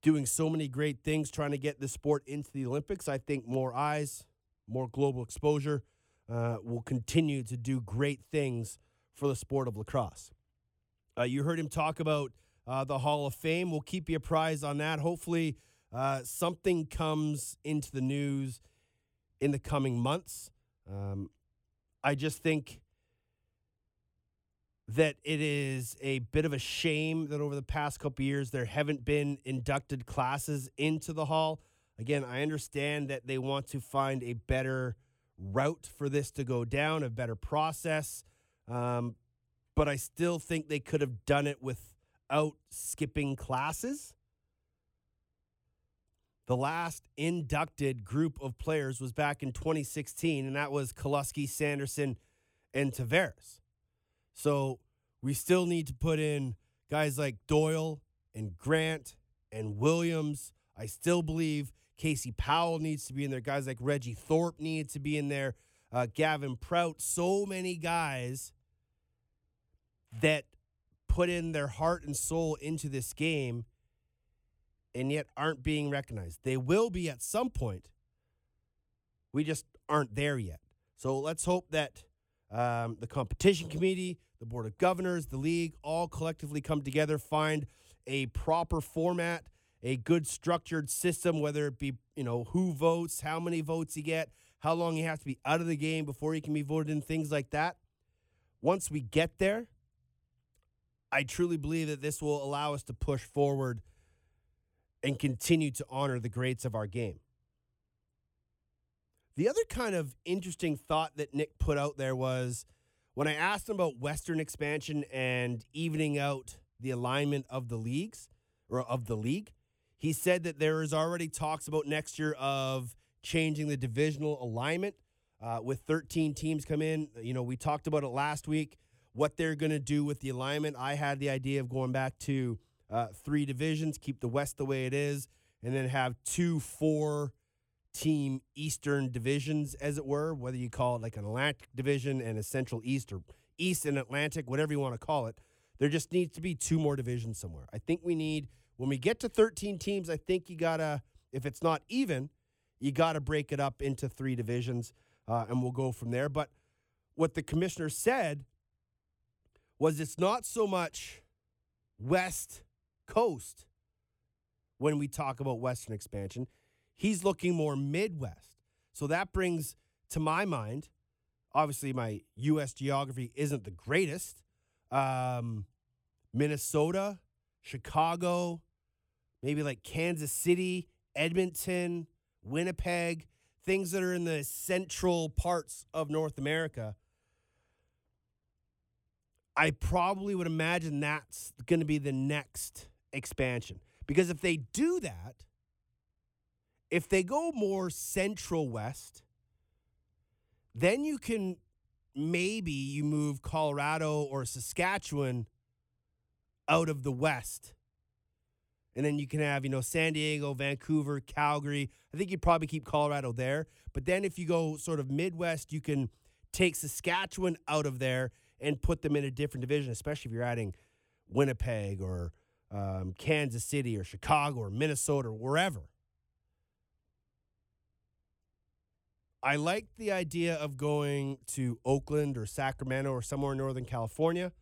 doing so many great things trying to get this sport into the Olympics. I think more eyes, more global exposure uh, will continue to do great things for the sport of lacrosse. Uh, you heard him talk about uh, the Hall of Fame. We'll keep you apprised on that. Hopefully, uh, something comes into the news in the coming months. Um, I just think that it is a bit of a shame that over the past couple years there haven't been inducted classes into the hall. Again, I understand that they want to find a better route for this to go down, a better process. Um, but I still think they could have done it without skipping classes. The last inducted group of players was back in 2016, and that was Kelusky, Sanderson, and Tavares. So we still need to put in guys like Doyle and Grant and Williams. I still believe Casey Powell needs to be in there. Guys like Reggie Thorpe need to be in there. Uh, Gavin Prout. So many guys that put in their heart and soul into this game and yet aren't being recognized. They will be at some point. We just aren't there yet. So let's hope that um, the competition committee, the board of governors, the league all collectively come together, find a proper format, a good structured system, whether it be, you know, who votes, how many votes you get, how long you have to be out of the game before you can be voted in, things like that. Once we get there, I truly believe that this will allow us to push forward and continue to honor the greats of our game. The other kind of interesting thought that Nick put out there was when I asked him about Western expansion and evening out the alignment of the leagues or of the league, he said that there is already talks about next year of changing the divisional alignment uh, with 13 teams come in. You know, we talked about it last week, what they're going to do with the alignment. I had the idea of going back to uh, three divisions, keep the West the way it is, and then have two four team Eastern divisions, as it were, whether you call it like an Atlantic division and a Central East or East and Atlantic, whatever you want to call it. There just needs to be two more divisions somewhere. I think we need, when we get to 13 teams, I think you got to, if it's not even, you got to break it up into three divisions uh, and we'll go from there. But what the commissioner said was it's not so much West Coast when we talk about Western expansion. He's looking more Midwest. So that brings to my mind, obviously, my U.S. geography isn't the greatest. Um, Minnesota, Chicago, maybe like Kansas City, Edmonton, Winnipeg, things that are in the central parts of North America. I probably would imagine that's going to be the next expansion. Because if they do that, if they go more central west, then you can maybe you move Colorado or Saskatchewan out of the west. And then you can have, you know, San Diego, Vancouver, Calgary. I think you'd probably keep Colorado there. But then if you go sort of Midwest, you can take Saskatchewan out of there and put them in a different division, especially if you're adding Winnipeg or um, Kansas City or Chicago or Minnesota or wherever. I like the idea of going to Oakland or Sacramento or somewhere in Northern California.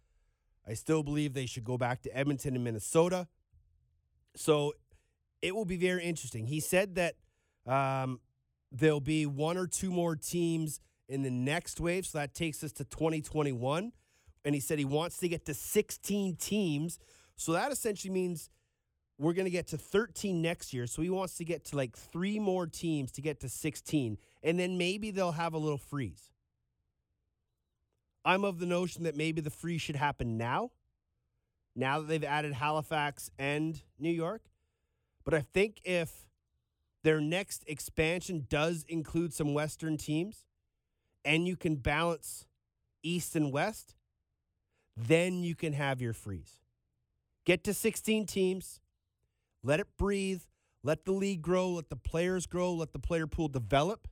I still believe they should go back to Edmonton and Minnesota. So it will be very interesting. He said that um, there'll be one or two more teams in the next wave. So that takes us to 2021. And he said he wants to get to 16 teams. So that essentially means we're going to get to 13 next year. So he wants to get to like three more teams to get to 16. And then maybe they'll have a little freeze. I'm of the notion that maybe the freeze should happen now, now that they've added Halifax and New York. But I think if their next expansion does include some Western teams and you can balance East and West, then you can have your freeze. Get to 16 teams let it breathe. Let the league grow. Let the players grow. Let the player pool develop.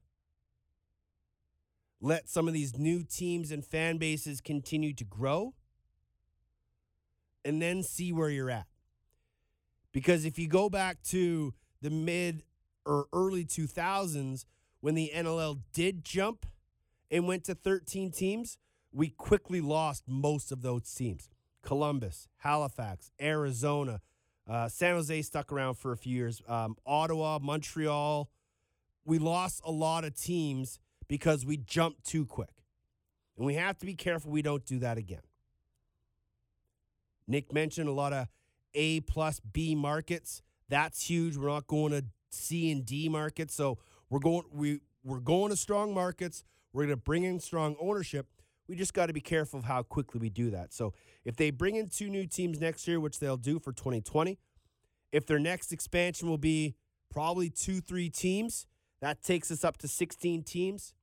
Let some of these new teams and fan bases continue to grow. And then see where you're at. Because if you go back to the mid or early 2000s, when the NLL did jump and went to 13 teams, we quickly lost most of those teams. Columbus, Halifax, Arizona, uh, San Jose stuck around for a few years. Um, Ottawa, Montreal. We lost a lot of teams because we jumped too quick. And we have to be careful we don't do that again. Nick mentioned a lot of A plus B markets. That's huge. We're not going to C and D markets. So we're going we we're going to strong markets. We're going to bring in strong ownership. We just got to be careful of how quickly we do that. So if they bring in two new teams next year, which they'll do for 2020, if their next expansion will be probably two, three teams, that takes us up to 16 teams.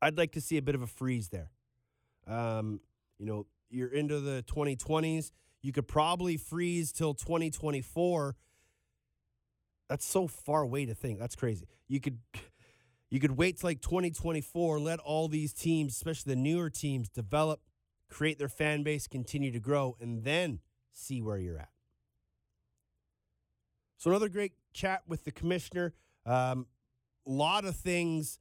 I'd like to see a bit of a freeze there. Um, you know, you're into the 2020s. You could probably freeze till 2024. That's so far away to think. That's crazy. You could you could wait till like 2024, let all these teams, especially the newer teams, develop, create their fan base, continue to grow, and then see where you're at. So another great chat with the commissioner. A um, lot of things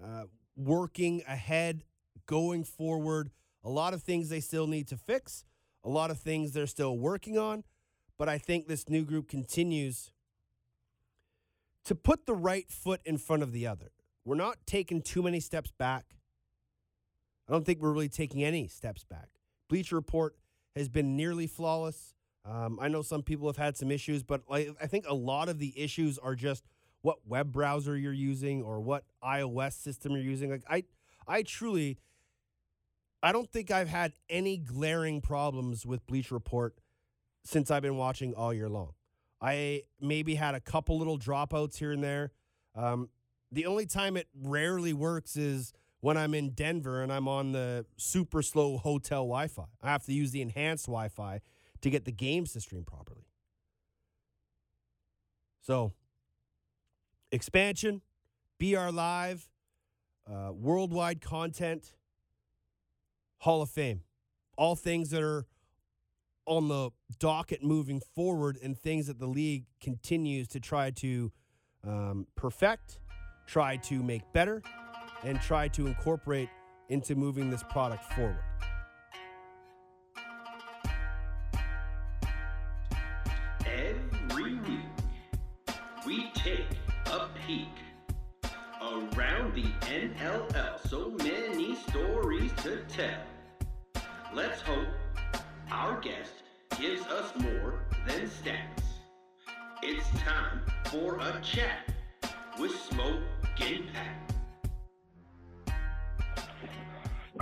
uh, working ahead, going forward. A lot of things they still need to fix. A lot of things they're still working on. But I think this new group continues to put the right foot in front of the other. We're not taking too many steps back. I don't think we're really taking any steps back. Bleacher Report has been nearly flawless. Um, I know some people have had some issues, but I think a lot of the issues are just what web browser you're using or what iOS system you're using. Like I, I truly, I don't think I've had any glaring problems with Bleacher Report since I've been watching all year long. I maybe had a couple little dropouts here and there. Um, the only time it rarely works is when I'm in Denver and I'm on the super slow hotel Wi Fi. I have to use the enhanced Wi Fi to get the games to stream properly. So, expansion, BR Live, uh, worldwide content, Hall of Fame. All things that are on the docket moving forward and things that the league continues to try to um, perfect, try to make better, and try to incorporate into moving this product forward.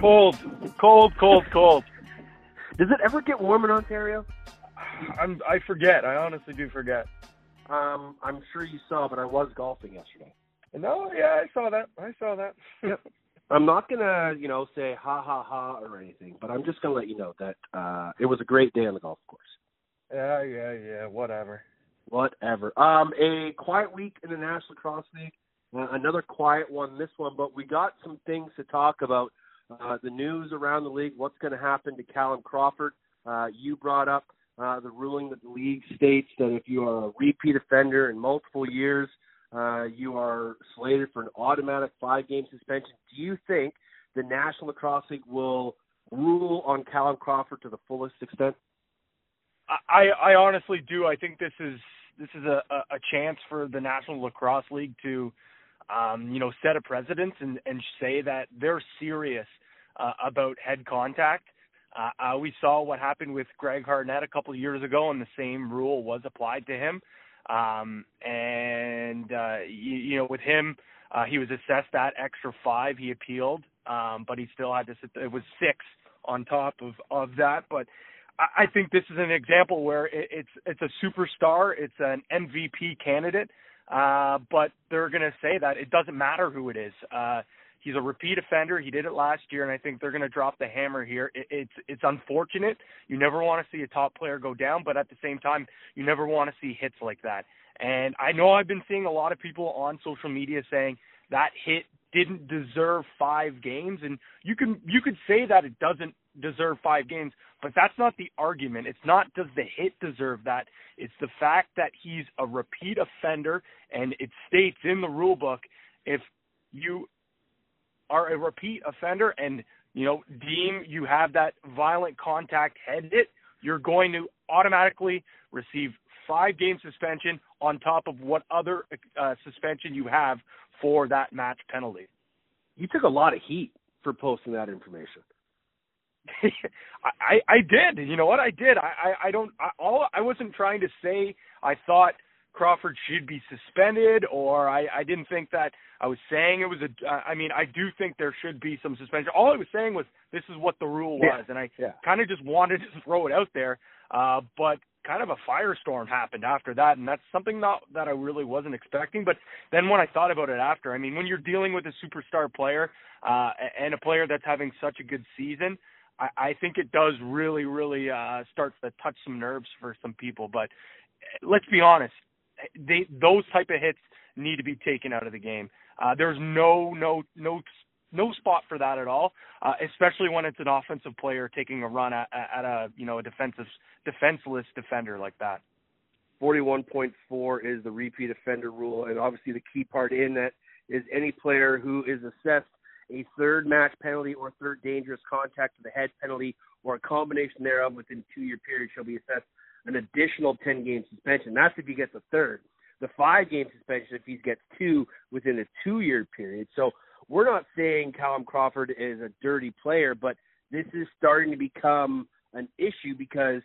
Cold, cold, cold, cold. Does it ever get warm in Ontario? I'm. I forget. I honestly do forget. Um, I'm sure you saw, but I was golfing yesterday. No, yeah, I saw that. I saw that. Yep. I'm not gonna, you know, say ha ha ha or anything, but I'm just gonna let you know that uh, it was a great day on the golf course. Yeah, yeah, yeah. Whatever. Whatever. Um, a quiet week in the National Lacrosse League. Uh, another quiet one, this one, but we got some things to talk about. Uh, the news around the league, what's going to happen to Callum Crawford. Uh, you brought up uh, the ruling that the league states that if you are a repeat offender in multiple years, uh, you are slated for an automatic five game suspension. Do you think the National Lacrosse League will rule on Callum Crawford to the fullest extent? I, I honestly do. I think this is this is a, a chance for the National Lacrosse League to, um, you know, set a precedent and, and say that they're serious uh, about head contact. Uh, uh, we saw what happened with Greg Hartnett a couple of years ago, and the same rule was applied to him. Um, and uh, you, you know, with him, uh, he was assessed that extra five. He appealed, um, but he still had to. Sit, it was six on top of of that. But I, I think this is an example where it, it's it's a superstar. It's an MVP candidate. Uh, but they're going to say that it doesn't matter who it is. Uh, He's a repeat offender. He did it last year, and I think they're going to drop the hammer here. It, it's it's unfortunate. You never want to see a top player go down, but at the same time, you never want to see hits like that. And I know I've been seeing a lot of people on social media saying that hit didn't deserve five games, and you can you could say that it doesn't deserve five games, but that's not the argument. It's not does the hit deserve that. It's the fact that he's a repeat offender, and it states in the rule book if you are a repeat offender and you know deem you have that violent contact head hit, you're going to automatically receive five game suspension on top of what other uh, suspension you have for that match penalty. You took a lot of heat for posting that information. I I did. You know what I did? I I, I don't. I, all I wasn't trying to say. I thought Crawford should be suspended, or I, I didn't think that I was saying it was a. I mean, I do think there should be some suspension. All I was saying was this is what the rule was, Yeah, and I yeah. kind of just wanted to throw it out there. Uh, but kind of a firestorm happened after that, and that's something not that I really wasn't expecting. But then when I thought about it after, I mean, when you're dealing with a superstar player uh, and a player that's having such a good season, I, I think it does really, really uh, starts to touch some nerves for some people. But uh, let's be honest, they those type of hits need to be taken out of the game. Uh, there's no, no, no no spot for that at all, uh, especially when it's an offensive player taking a run at, at a you know a defensive defenseless defender like that. 41.4 is the repeat offender rule, and obviously the key part in that is any player who is assessed a third match penalty or third dangerous contact to the head penalty or a combination thereof within two-year period shall be assessed an additional 10-game suspension. That's if he gets a third. The five-game suspension if he gets two within a two-year period. So we're not saying Callum Crawford is a dirty player, but this is starting to become an issue because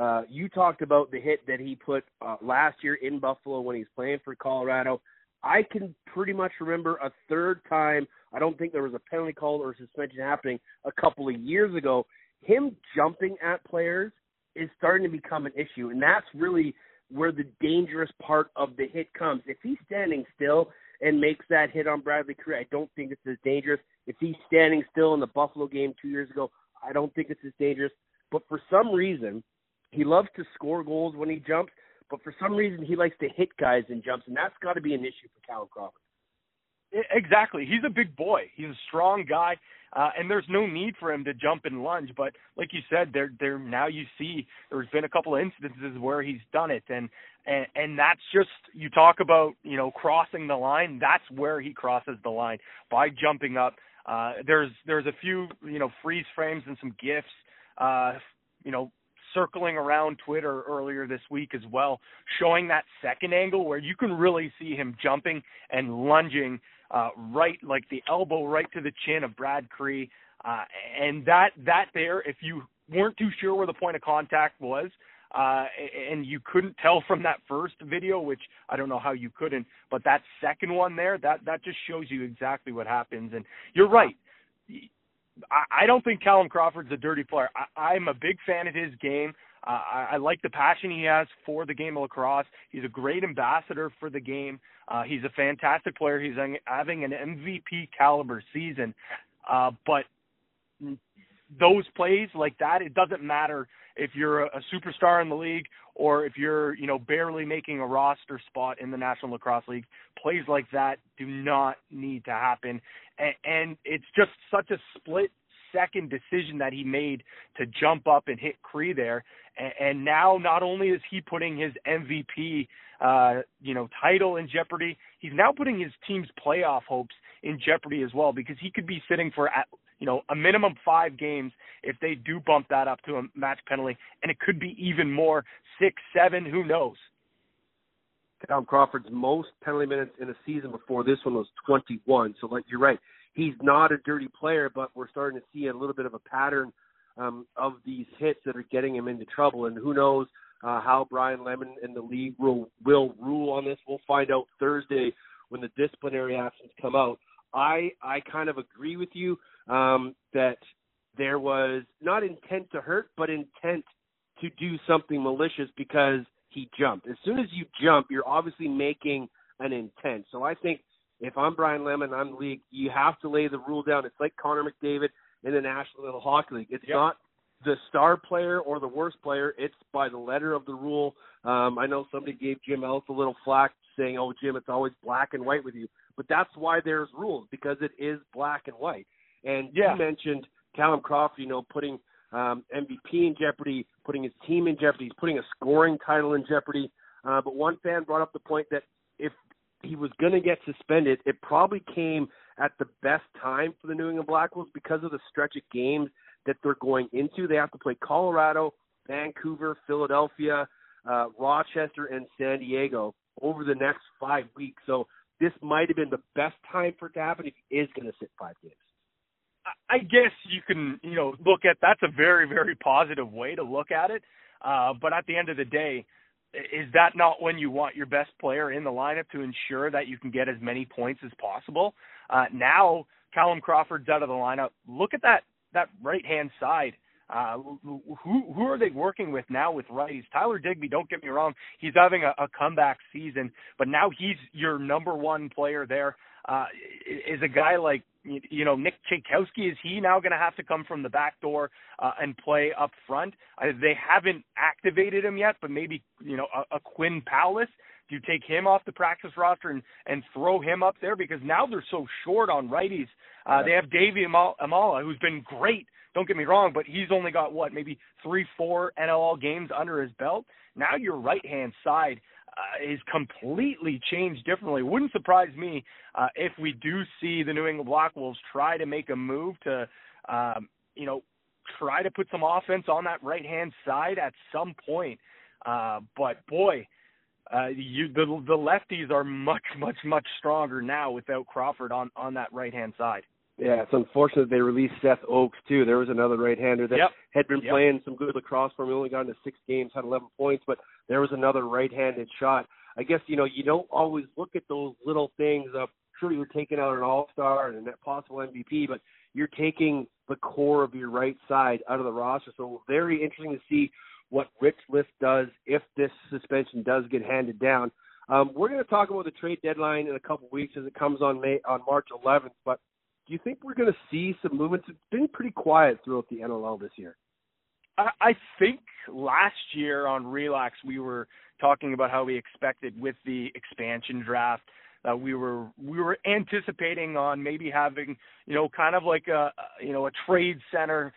uh, you talked about the hit that he put uh, last year in Buffalo when he's playing for Colorado. I can pretty much remember a third time. I don't think there was a penalty call or suspension happening a couple of years ago. Him jumping at players is starting to become an issue, and that's really where the dangerous part of the hit comes. If he's standing still and makes that hit on Bradley Kri, I don't think it's as dangerous. If he's standing still in the Buffalo game two years ago, I don't think it's as dangerous. But for some reason, he loves to score goals when he jumps, but for some reason he likes to hit guys in jumps, and that's got to be an issue for Callum Crawford. Exactly. He's a big boy. He's a strong guy, uh, and there's no need for him to jump and lunge. But like you said, there, there now you see there's been a couple of instances where he's done it, and and and that's just you talk about you know crossing the line. That's where he crosses the line by jumping up. Uh, there's there's a few you know freeze frames and some gifs, uh, you know circling around Twitter earlier this week as well, showing that second angle where you can really see him jumping and lunging uh, right, like the elbow right to the chin of Brad Kri. Uh, and that, that there, if you weren't too sure where the point of contact was, uh, and you couldn't tell from that first video, which I don't know how you couldn't, but that second one there, that, that just shows you exactly what happens. And you're right. I, don't think Callum Crawford's a dirty player. I, I'm a big fan of his game. I, I like the passion he has for the game of lacrosse. He's a great ambassador for the game. Uh, he's a fantastic player. He's having an MVP caliber season. Uh, but those plays like that, it doesn't matter if you're a, a superstar in the league or if you're, you know, barely making a roster spot in the National Lacrosse League. Plays like that do not need to happen. And, and it's just such a split second decision that he made to jump up and hit Kri there. And, and now not only is he putting his MVP, uh, you know, title in jeopardy, he's now putting his team's playoff hopes in jeopardy as well because he could be sitting for you know, a minimum five games if they do bump that up to a match penalty, and it could be even more, six, seven, who knows? Tom Crawford's most penalty minutes in a season before this one was 21. So, like you're right, he's not a dirty player, but we're starting to see a little bit of a pattern um, of these hits that are getting him into trouble. And who knows uh, how Brian Lemon and the league will will rule on this? We'll find out Thursday when the disciplinary actions come out. I I kind of agree with you um, that there was not intent to hurt, but intent to do something malicious because he jumped. As soon as you jump, you're obviously making an intent. So I think if I'm Brian Lemon, I'm the league, you have to lay the rule down. It's like Connor McDavid in the National Little Hockey League. It's Yep. not the star player or the worst player. It's by the letter of the rule. Um, I know somebody gave Jim Ellis a little flack saying, "Oh, Jim, it's always black and white with you," but that's why there's rules because it is black and white. And Yeah. you mentioned Callum Crawford, you know, putting um, MVP in jeopardy, putting his team in jeopardy, he's putting a scoring title in jeopardy. Uh, but one fan brought up the point that if he was going to get suspended, it probably came at the best time for the New England Black Wolves because of the stretch of games that they're going into. They have to play Colorado, Vancouver, Philadelphia, uh, Rochester, and San Diego over the next five weeks. So this might have been the best time for it to happen if he is going to sit five games. I guess you can, you know, look at that's a very, very positive way to look at it. Uh, but at the end of the day, is that not when you want your best player in the lineup to ensure that you can get as many points as possible? Uh, now Callum Crawford's out of the lineup. Look at that that right hand side. Uh, who who are they working with now with righties? Tyler Digby, don't get me wrong, he's having a, a comeback season, but now he's your number one player there. Uh, is a guy like you know Nick Chaykowsky is he now going to have to come from the back door uh, and play up front? Uh, they haven't activated him yet, but maybe you know a, a Quinn Powless. Do you take him off the practice roster and and throw him up there because now they're so short on righties. Uh, they have Davey Emala, who's been great. Don't get me wrong, but he's only got what maybe three, four NLL games under his belt. Now your right hand side uh, is completely changed differently. Wouldn't surprise me uh, if we do see the New England Black Wolves try to make a move to, um, you know, try to put some offense on that right hand side at some point. Uh, but boy, uh, you the the lefties are much much much stronger now without Crawford on on that right hand side. Yeah, it's unfortunate they released Seth Oakes too. There was another right-hander that yep. had been yep. playing some good lacrosse for him. He only got into six games, had 11 points, but there was another right-handed shot. I guess you know you don't always look at those little things. Of sure, you're taking out an All-Star and a possible MVP, but you're taking the core of your right side out of the roster. So very interesting to see what Rich Lisk does if this suspension does get handed down. Um, we're going to talk about the trade deadline in a couple weeks as it comes on May on March 11th, but do you think we're going to see some movements? It's been pretty quiet throughout the NLL this year. I think last year on Relax we were talking about how we expected with the expansion draft that we were we were anticipating on maybe having you know kind of like a you know a trade center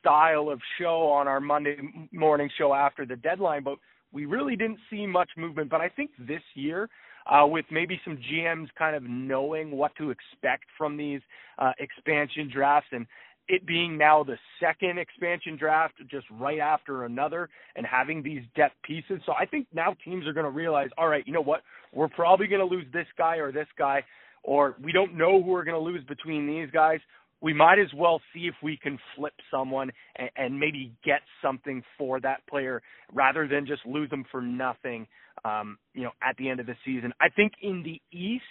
style of show on our Monday morning show after the deadline, but we really didn't see much movement. But I think this year uh, with maybe some GMs kind of knowing what to expect from these uh, expansion drafts and it being now the second expansion draft just right after another and having these depth pieces. So I think now teams are going to realize, all right, you know what? We're probably going to lose this guy or this guy, or we don't know who we're going to lose between these guys. We might as well see if we can flip someone and, and maybe get something for that player rather than just lose them for nothing um, you know, at the end of the season. I think in the East,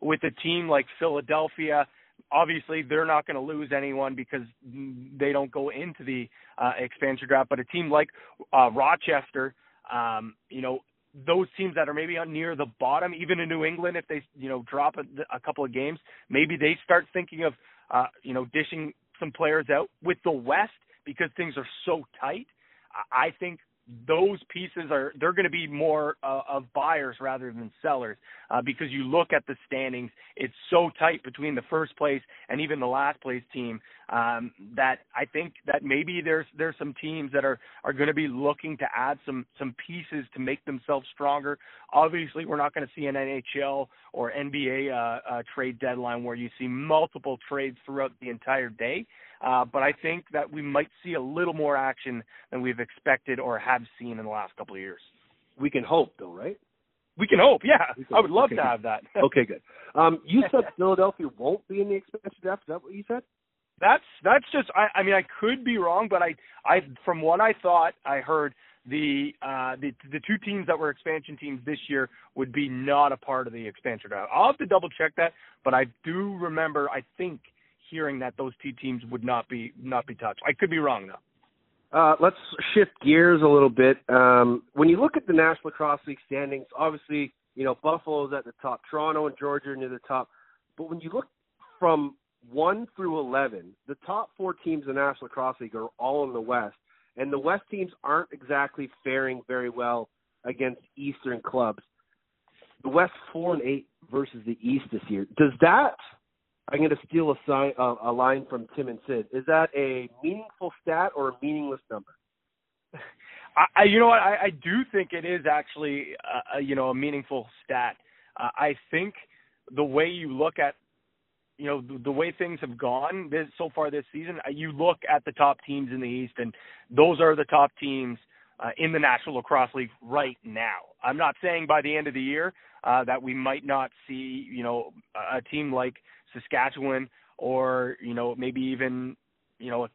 with a team like Philadelphia, obviously they're not going to lose anyone because they don't go into the uh, expansion draft. But a team like uh, Rochester, um, you know, those teams that are maybe near the bottom, even in New England, if they you know drop a, a couple of games, maybe they start thinking of uh, you know dishing some players out. With the West, because things are so tight, I think those pieces are they're going to be more uh, of buyers rather than sellers uh, because you look at the standings it's so tight between the first place and even the last place team um, that I think that maybe there's there's some teams that are are going to be looking to add some some pieces to make themselves stronger. Obviously we're not going to see an NHL or NBA uh, uh, trade deadline where you see multiple trades throughout the entire day but I think that we might see a little more action than we've expected or have seen in the last couple of years. We can hope, though, right? We can hope, yeah. Can, I would love okay, to have that. okay, good. Um, you said Philadelphia won't be in the expansion draft. Is that what you said? That's that's just. I, I mean, I could be wrong, but I, I from what I thought, I heard the uh the the two teams that were expansion teams this year would be not a part of the expansion draft. I'll have to double check that, but I do remember. I think hearing that those two teams would not be not be touched. I could be wrong though. Uh, let's shift gears a little bit. Um, when you look at the National Lacrosse League standings, obviously, you know Buffalo's at the top, Toronto and Georgia are near the top. But when you look from one through eleven, the top four teams in the National Lacrosse League are all in the West, and the West teams aren't exactly faring very well against Eastern clubs. The West four and eight versus the East this year. Does that I'm going to steal a, sign, uh, a line from Tim and Sid. Is that a meaningful stat or a meaningless number? I, you know what? I, I do think it is actually, uh, you know, a meaningful stat. Uh, I think the way you look at, you know, the, the way things have gone this so far this season, uh, you look at the top teams in the East, and those are the top teams uh, in the National Lacrosse League right now. I'm not saying by the end of the year uh, that we might not see, you know, a team like Saskatchewan or you know maybe even you know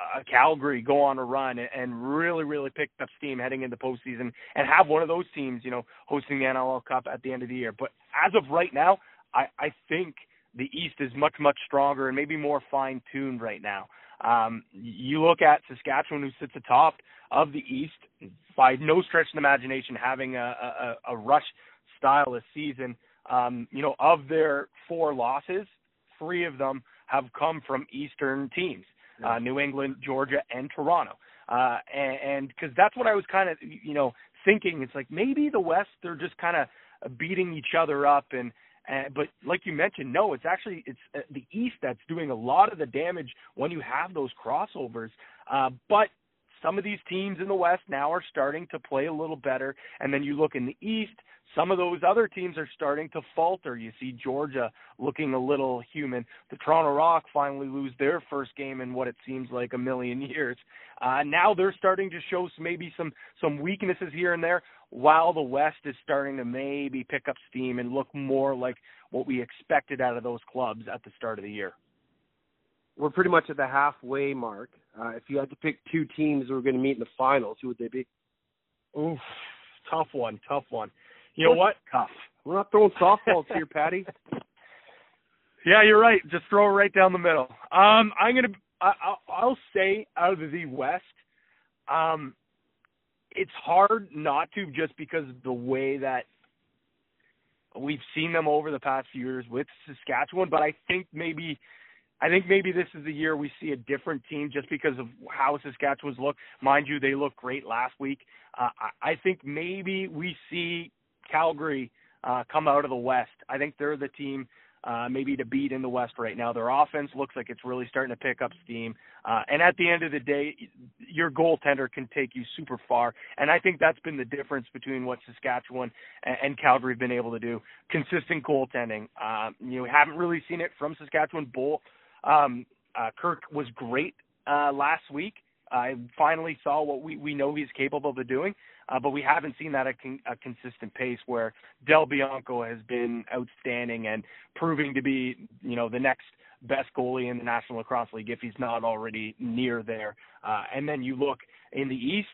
uh, Calgary go on a run and really, really pick up steam heading into postseason and have one of those teams, you know, hosting the NLL Cup at the end of the year. But as of right now, I, I think the East is much, much stronger and maybe more fine tuned right now. Um, you look at Saskatchewan, who sits atop of the East, by no stretch of the imagination, having a, a, a rush style this season. Um, you know, of their four losses, three of them have come from Eastern teams uh, New England, Georgia, and Toronto. Uh, and because that's what I was kind of, you know, thinking. It's like maybe the West they're just kind of beating each other up, and, and but like you mentioned, no, it's actually it's uh, the East that's doing a lot of the damage when you have those crossovers. Uh, but some of these teams in the West now are starting to play a little better, and then you look in the East some of those other teams are starting to falter. You see Georgia looking a little human. The Toronto Rock finally lose their first game in what it seems like a million years. Uh, now they're starting to show maybe some some weaknesses here and there, while the West is starting to maybe pick up steam and look more like what we expected out of those clubs at the start of the year. We're pretty much at the halfway mark. Uh, if you had to pick two teams that were going to meet in the finals, who would they be? Oof, tough one, tough one. You know what? Tough. We're not throwing softballs here, Patty. Yeah, you're right. Just throw it right down the middle. Um, I'm gonna. I, I'll say out of the West, um, it's hard not to just because of the way that we've seen them over the past few years with Saskatchewan. But I think maybe, I think maybe this is the year we see a different team just because of how Saskatchewan's look. Mind you, they looked great last week. Uh, I, think maybe we see Calgary uh, come out of the West. I think they're the team uh, maybe to beat in the West right now. Their offense looks like it's really starting to pick up steam. Uh, and at the end of the day, your goaltender can take you super far. And I think that's been the difference between what Saskatchewan and, and Calgary have been able to do. Consistent goaltending. Uh, you know, haven't really seen it from Saskatchewan. Bull. Um, uh, Kirk was great uh, last week. I finally saw what we, we know he's capable of doing uh, but we haven't seen that at con- a consistent pace where Del Bianco has been outstanding and proving to be, you know, the next best goalie in the National Lacrosse League if he's not already near there. Uh, and then you look in the East,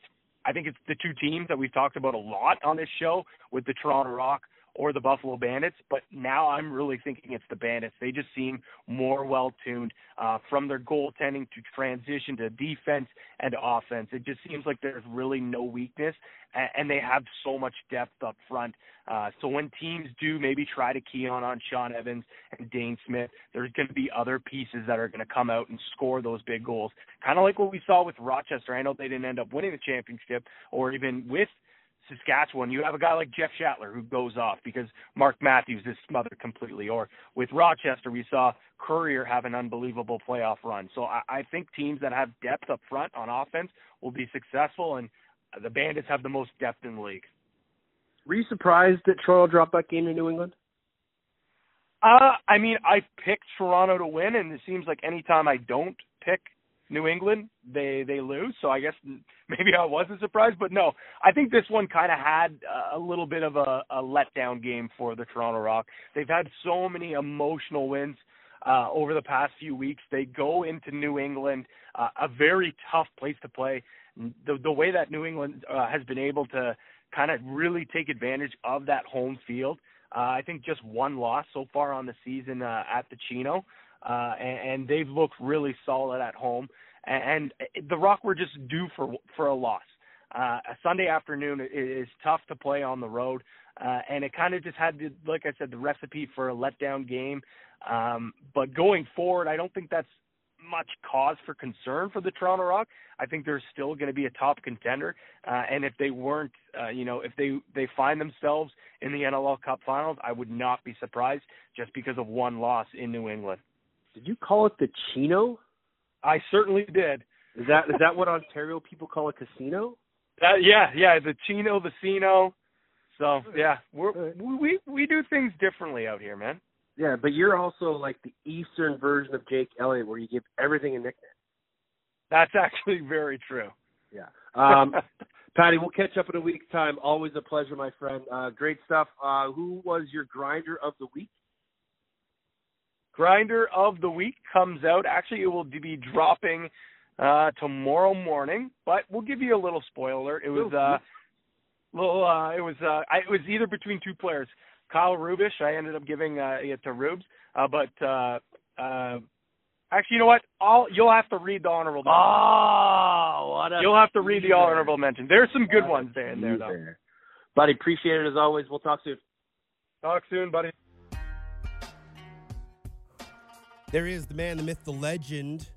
I think it's the two teams that we've talked about a lot on this show with the Toronto Rock or the Buffalo Bandits, but now I'm really thinking it's the Bandits. They just seem more well tuned uh, from their goaltending to transition to defense and offense. It just seems like there's really no weakness, and, and they have so much depth up front. Uh, so when teams do maybe try to key on on Shawn Evans and Dhane Smith, there's going to be other pieces that are going to come out and score those big goals. Kind of like what we saw with Rochester. I know they didn't end up winning the championship, or even with Saskatchewan, you have a guy like Jeff Shattler who goes off because Mark Matthews is smothered completely. Or with Rochester, we saw Courier have an unbelievable playoff run. So I, I think teams that have depth up front on offense will be successful, and the Bandits have the most depth in the league. Were you surprised that Toronto dropped that game to New England? Uh, I mean, I picked Toronto to win, and it seems like anytime I don't pick New England, they they lose. So I guess maybe I wasn't surprised, but no, I think this one kind of had a little bit of a, a letdown game for the Toronto Rock. They've had so many emotional wins uh, over the past few weeks. They go into New England, uh, a very tough place to play. The the way that New England uh, has been able to kind of really take advantage of that home field. Uh, I think just one loss so far on the season uh, at the Chino uh, and, and they've looked really solid at home. And, and the Rock were just due for for a loss. Uh, a Sunday afternoon is tough to play on the road, uh, and it kind of just had, to, like I said, the recipe for a letdown game. Um, but going forward, I don't think that's much cause for concern for the Toronto Rock. I think they're still going to be a top contender, uh, and if they weren't, uh, you know, if they they find themselves in the NLL Cup Finals, I would not be surprised just because of one loss in New England. Did you call it the Chino? I certainly did. Is that is that what Ontario people call a casino? Uh, yeah, yeah, the Chino, the Cino. So yeah, we're, we we do things differently out here, man. Yeah, but you're also like the Eastern version of Jake Elliott, where you give everything a nickname. That's actually very true. Yeah. Um, Patty, we'll catch up in a week's time. Always a pleasure, my friend. Uh, great stuff. Uh, who was your grinder of the week? Grinder of the week comes out. Actually, it will be dropping uh, tomorrow morning. But we'll give you a little spoiler. It was uh, little. Uh, it was. Uh, I, it was either between two players. Kyle Rubisch. I ended up giving uh, it to Rubes. Uh, but uh, uh, actually, you know what? I'll. You'll have to read the honorable. Mention. Oh, what a You'll have to read the teaser. honorable mention. There's some good What ones there in there though. Buddy, appreciate it as always. We'll talk soon. Talk soon, buddy. There is the man, the myth, the legend,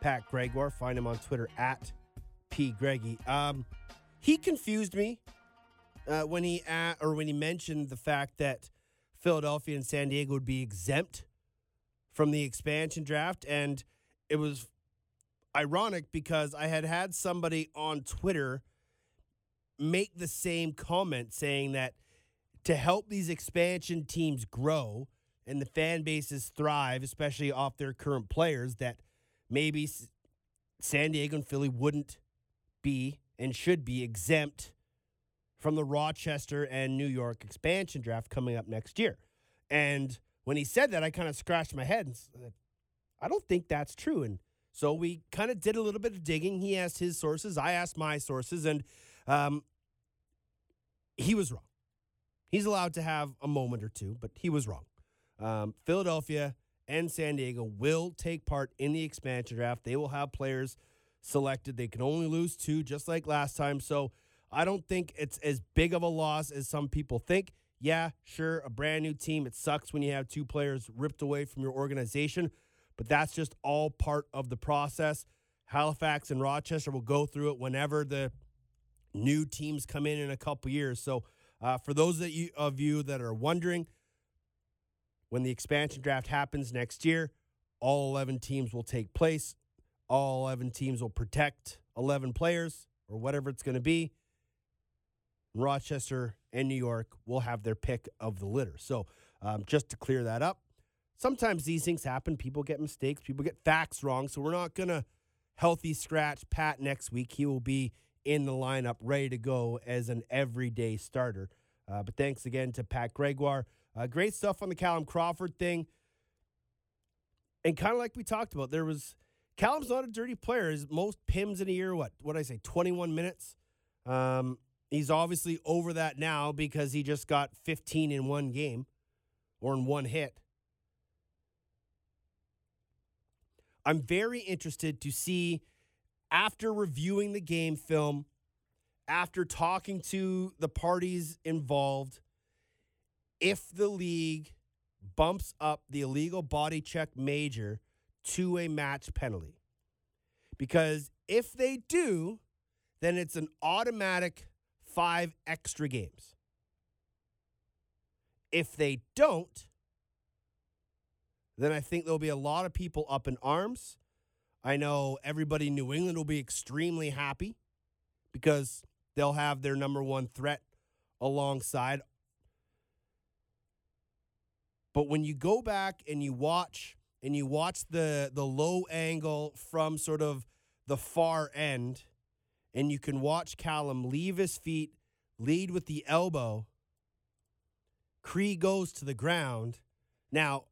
Pat Gregoire. Find him on Twitter at P Greggy. Um, he confused me uh, when he a or when he mentioned the fact that Philadelphia and San Diego would be exempt from the expansion draft, and it was ironic because I had had somebody on Twitter make the same comment saying that to help these expansion teams grow and the fan bases thrive, especially off their current players, that maybe San Diego and Philly wouldn't be and should be exempt from the Rochester and New York expansion draft coming up next year. And when he said that, I kind of scratched my head and said, I don't think that's true. And so we kind of did a little bit of digging. He asked his sources, I asked my sources, and um, he was wrong. He's allowed to have a moment or two, but he was wrong. Um, Philadelphia and San Diego will take part in the expansion draft. They will have players selected. They can only lose two, just like last time. So I don't think it's as big of a loss as some people think. Yeah, sure, a brand new team. It sucks when you have two players ripped away from your organization, but that's just all part of the process. Halifax and Rochester will go through it whenever the new teams come in in a couple years. So, uh, for those that you, of you that are wondering, when the expansion draft happens next year, all 11 teams will take place. All 11 teams will protect 11 players or whatever it's going to be. Rochester and New York will have their pick of the litter. So, um, just to clear that up, sometimes these things happen. People get mistakes, people get facts wrong. So, we're not going to healthy scratch Pat next week. He will be in the lineup, ready to go as an everyday starter. Uh, but thanks again to Pat Gregoire. Uh, great stuff on the Callum Crawford thing. And kind of like we talked about, there was Callum's not a dirty player. His most pims in a year, what? What I say? 21 minutes. Um, he's obviously over that now because he just got 15 in one game or in one hit. I'm very interested to see after reviewing the game film, after talking to the parties involved, if the league bumps up the illegal body check major to a match penalty. Because if they do, then it's an automatic five extra games. If they don't, then I think there'll be a lot of people up in arms. I know everybody in New England will be extremely happy because they'll have their number one threat alongside. But when you go back and you watch and you watch the the low angle from sort of the far end and you can watch Callum leave his feet, lead with the elbow. Kri goes to the ground. Now,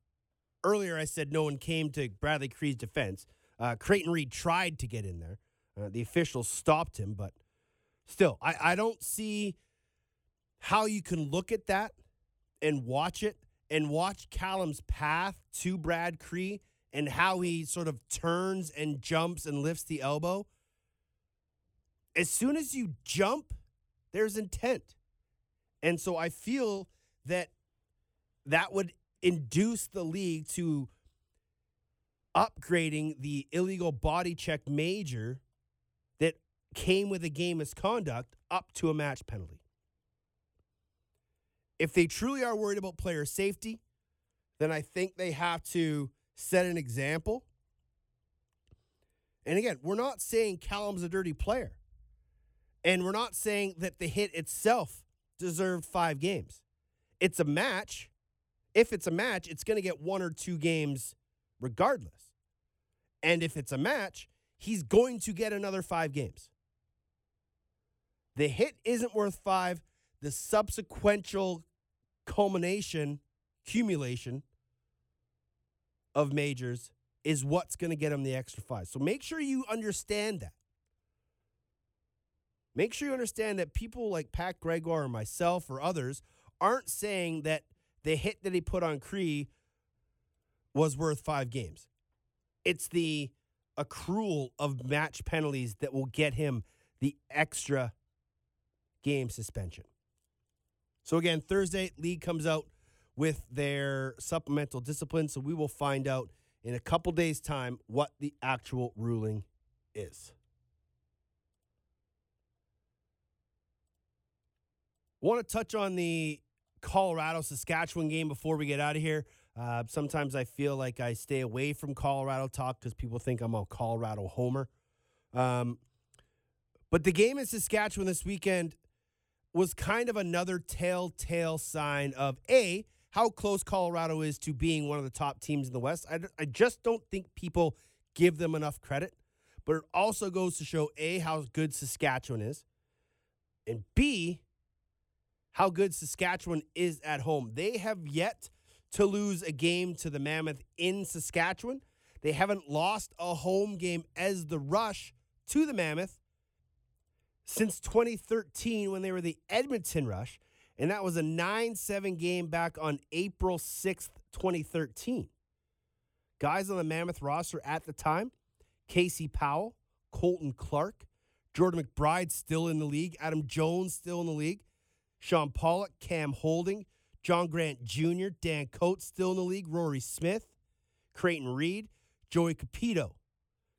earlier I said no one came to Bradley Kri's defense. Uh, Creighton Reed tried to get in there. Uh, the officials stopped him, but still, I, I don't see how you can look at that and watch it and watch Callum's path to Brad Kri and how he sort of turns and jumps and lifts the elbow. As soon as you jump, there's intent. And so I feel that that would induce the league to upgrading the illegal body check major that came with a game misconduct up to a match penalty. If they truly are worried about player safety, then I think they have to set an example. And again, we're not saying Callum's a dirty player. And we're not saying that the hit itself deserved five games. It's a match. If it's a match, it's going to get one or two games regardless. And if it's a match, he's going to get another five games. The hit isn't worth five. The subsequential culmination, accumulation of majors is what's going to get them the extra five. So make sure you understand that. Make sure you understand that people like Pat Gregoire or myself or others aren't saying that the hit that he put on Kri was worth five games. It's the accrual of match penalties that will get him the extra game suspension. So again, Thursday, league comes out with their supplemental discipline. So we will find out in a couple days' time what the actual ruling is. Want to touch on the Colorado Saskatchewan game before we get out of here. Uh, sometimes I feel like I stay away from Colorado talk because people think I'm a Colorado homer. Um, but the game in Saskatchewan this weekend was kind of another telltale sign of A, how close Colorado is to being one of the top teams in the West. I, I just don't think people give them enough credit. But it also goes to show A, how good Saskatchewan is, and B, how good Saskatchewan is at home. They have yet to lose a game to the Mammoth in Saskatchewan. They haven't lost a home game as the Rush to the Mammoth since 2013 when they were the Edmonton Rush, and that was a 9 7 game back on April 6th, 2013. Guys on the Mammoth roster at the time Casey Powell, Colton Clark, Jordan McBride still in the league, Adam Jones still in the league, Sean Pollock, Cam Holding, John Grant Jr., Dan Coates still in the league, Rory Smith, Creighton Reed, Joey Cupido.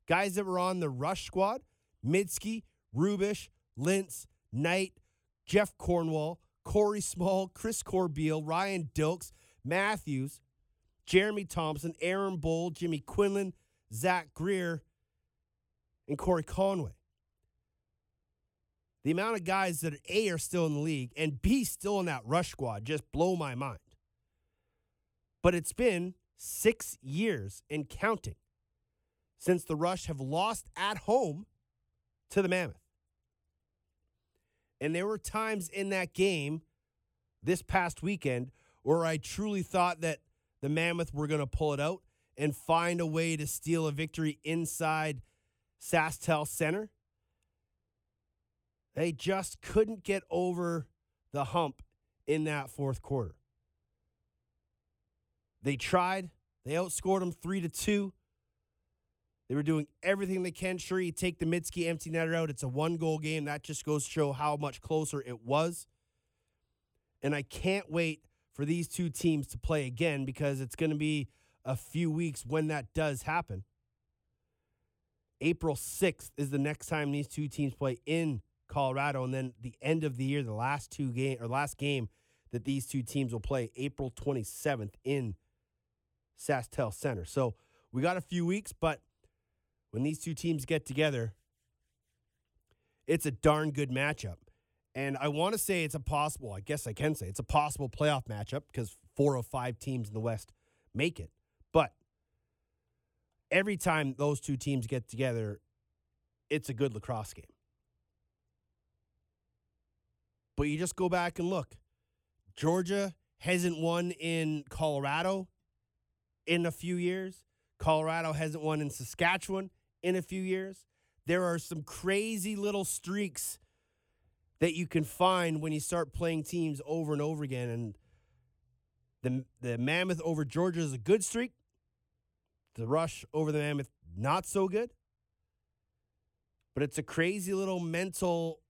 Guys that were on the rush squad, Mydske, Rubisch, Lintz, Knight, Jeff Cornwall, Corey Small, Chris Corbeil, Ryan Dilks, Matthews, Jeremy Thompson, Aaron Bold, Jimmy Quinlan, Zach Greer, and Corey Conway. The amount of guys that are A are still in the league and B still in that rush squad just blow my mind. But it's been six years and counting since the Rush have lost at home to the Mammoth. And there were times in that game this past weekend where I truly thought that the Mammoth were going to pull it out and find a way to steal a victory inside SaskTel Center. They just couldn't get over the hump in that fourth quarter. They tried. They outscored them three to two. They were doing everything they can. Sure, you take the Mydske empty netter out. It's a one goal game. That just goes to show how much closer it was. And I can't wait for these two teams to play again because it's going to be a few weeks when that does happen. April 6th is the next time these two teams play in Colorado. And then the end of the year, the last two game or last game that these two teams will play, April 27th in SaskTel Center. So we got a few weeks, but when these two teams get together, it's a darn good matchup. And I want to say it's a possible, I guess I can say it's a possible playoff matchup because four of five teams in the West make it. But every time those two teams get together, it's a good lacrosse game. But you just go back and look. Georgia hasn't won in Colorado in a few years. Colorado hasn't won in Saskatchewan in a few years. There are some crazy little streaks that you can find when you start playing teams over and over again. And the the Mammoth over Georgia is a good streak. The Rush over the Mammoth not so good. But it's a crazy little mental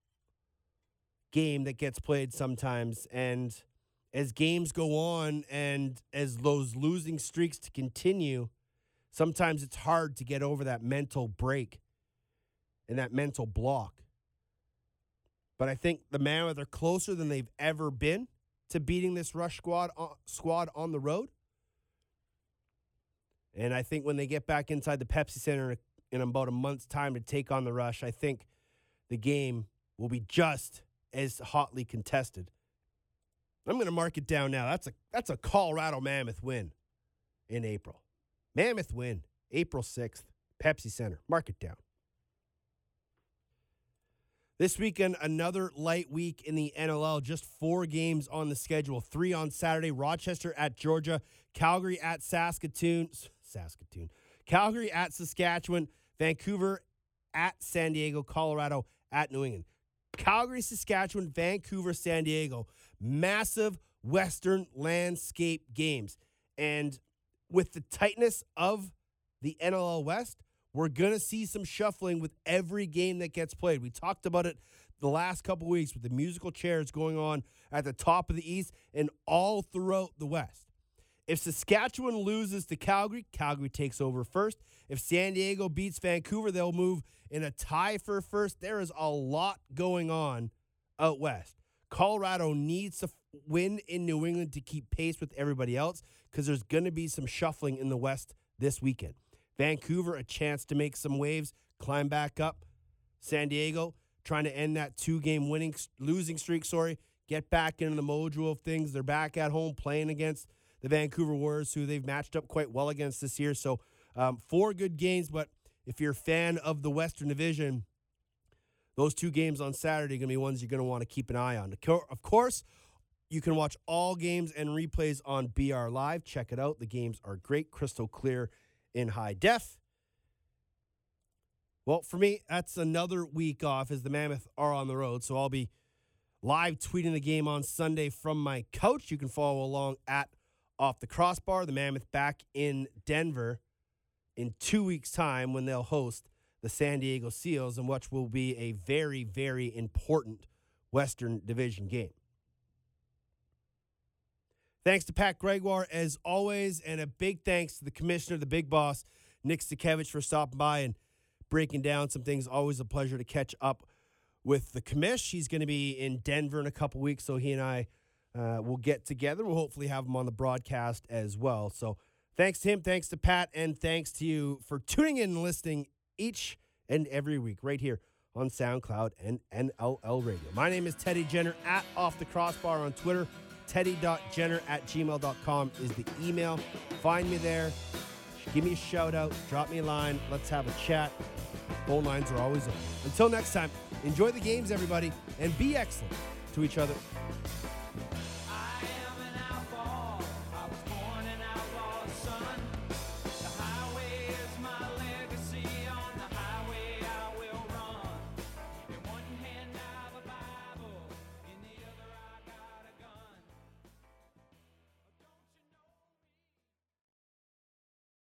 game that gets played sometimes and as games go on and as those losing streaks to continue, sometimes it's hard to get over that mental break and that mental block. But I think the Mammoth are closer than they've ever been to beating this Rush squad uh, squad on the road. And I think when they get back inside the Pepsi Center in, in about a month's time to take on the Rush, I think the game will be just as hotly contested. I'm going to mark it down now. That's a that's a Colorado Mammoth win in April. Mammoth win, April 6th, Pepsi Center. Mark it down. This weekend, another light week in the NLL. Just four games on the schedule. Three on Saturday. Rochester at Georgia, Calgary at Saskatoon. Saskatoon. Calgary at Saskatchewan, Vancouver at San Diego, Colorado at New England. Calgary, Saskatchewan, Vancouver, San Diego. Massive Western landscape games. And with the tightness of the NLL West, we're going to see some shuffling with every game that gets played. We talked about it the last couple weeks with the musical chairs going on at the top of the East and all throughout the West. If Saskatchewan loses to Calgary, Calgary takes over first. If San Diego beats Vancouver, they'll move in a tie for first. There is a lot going on out west. Colorado needs to win in New England to keep pace with everybody else because there's going to be some shuffling in the West this weekend. Vancouver, a chance to make some waves, climb back up. San Diego, trying to end that two game winning, losing streak, sorry, get back into the mojo of things. They're back at home playing against the Vancouver Warriors, who they've matched up quite well against this year. So, um, four good games, but if you're a fan of the Western Division, those two games on Saturday are going to be ones you're going to want to keep an eye on. Of course, you can watch all games and replays on BR Live. Check it out. The games are great, crystal clear in high def. Well, for me, that's another week off as the Mammoth are on the road. So I'll be live tweeting the game on Sunday from my couch. You can follow along at Off the Crossbar. The Mammoth back in Denver in two weeks' time when they'll host the San Diego Seals, and which will be a very, very important Western Division game. Thanks to Pat Gregoire, as always, and a big thanks to the commissioner, the big boss, Nick Sakiewicz, for stopping by and breaking down some things. Always a pleasure to catch up with the commish. He's going to be in Denver in a couple weeks, so he and I uh, will get together. We'll hopefully have him on the broadcast as well. So thanks to him, thanks to Pat, and thanks to you for tuning in and listening each and every week right here on SoundCloud and NLL Radio. My name is Teddy Jenner at Off the Crossbar on Twitter. Teddy.jenner at gmail.com is the email. Find me there. Give me a shout out. Drop me a line. Let's have a chat. Phone lines are always open. Until next time, enjoy the games, everybody, and be excellent to each other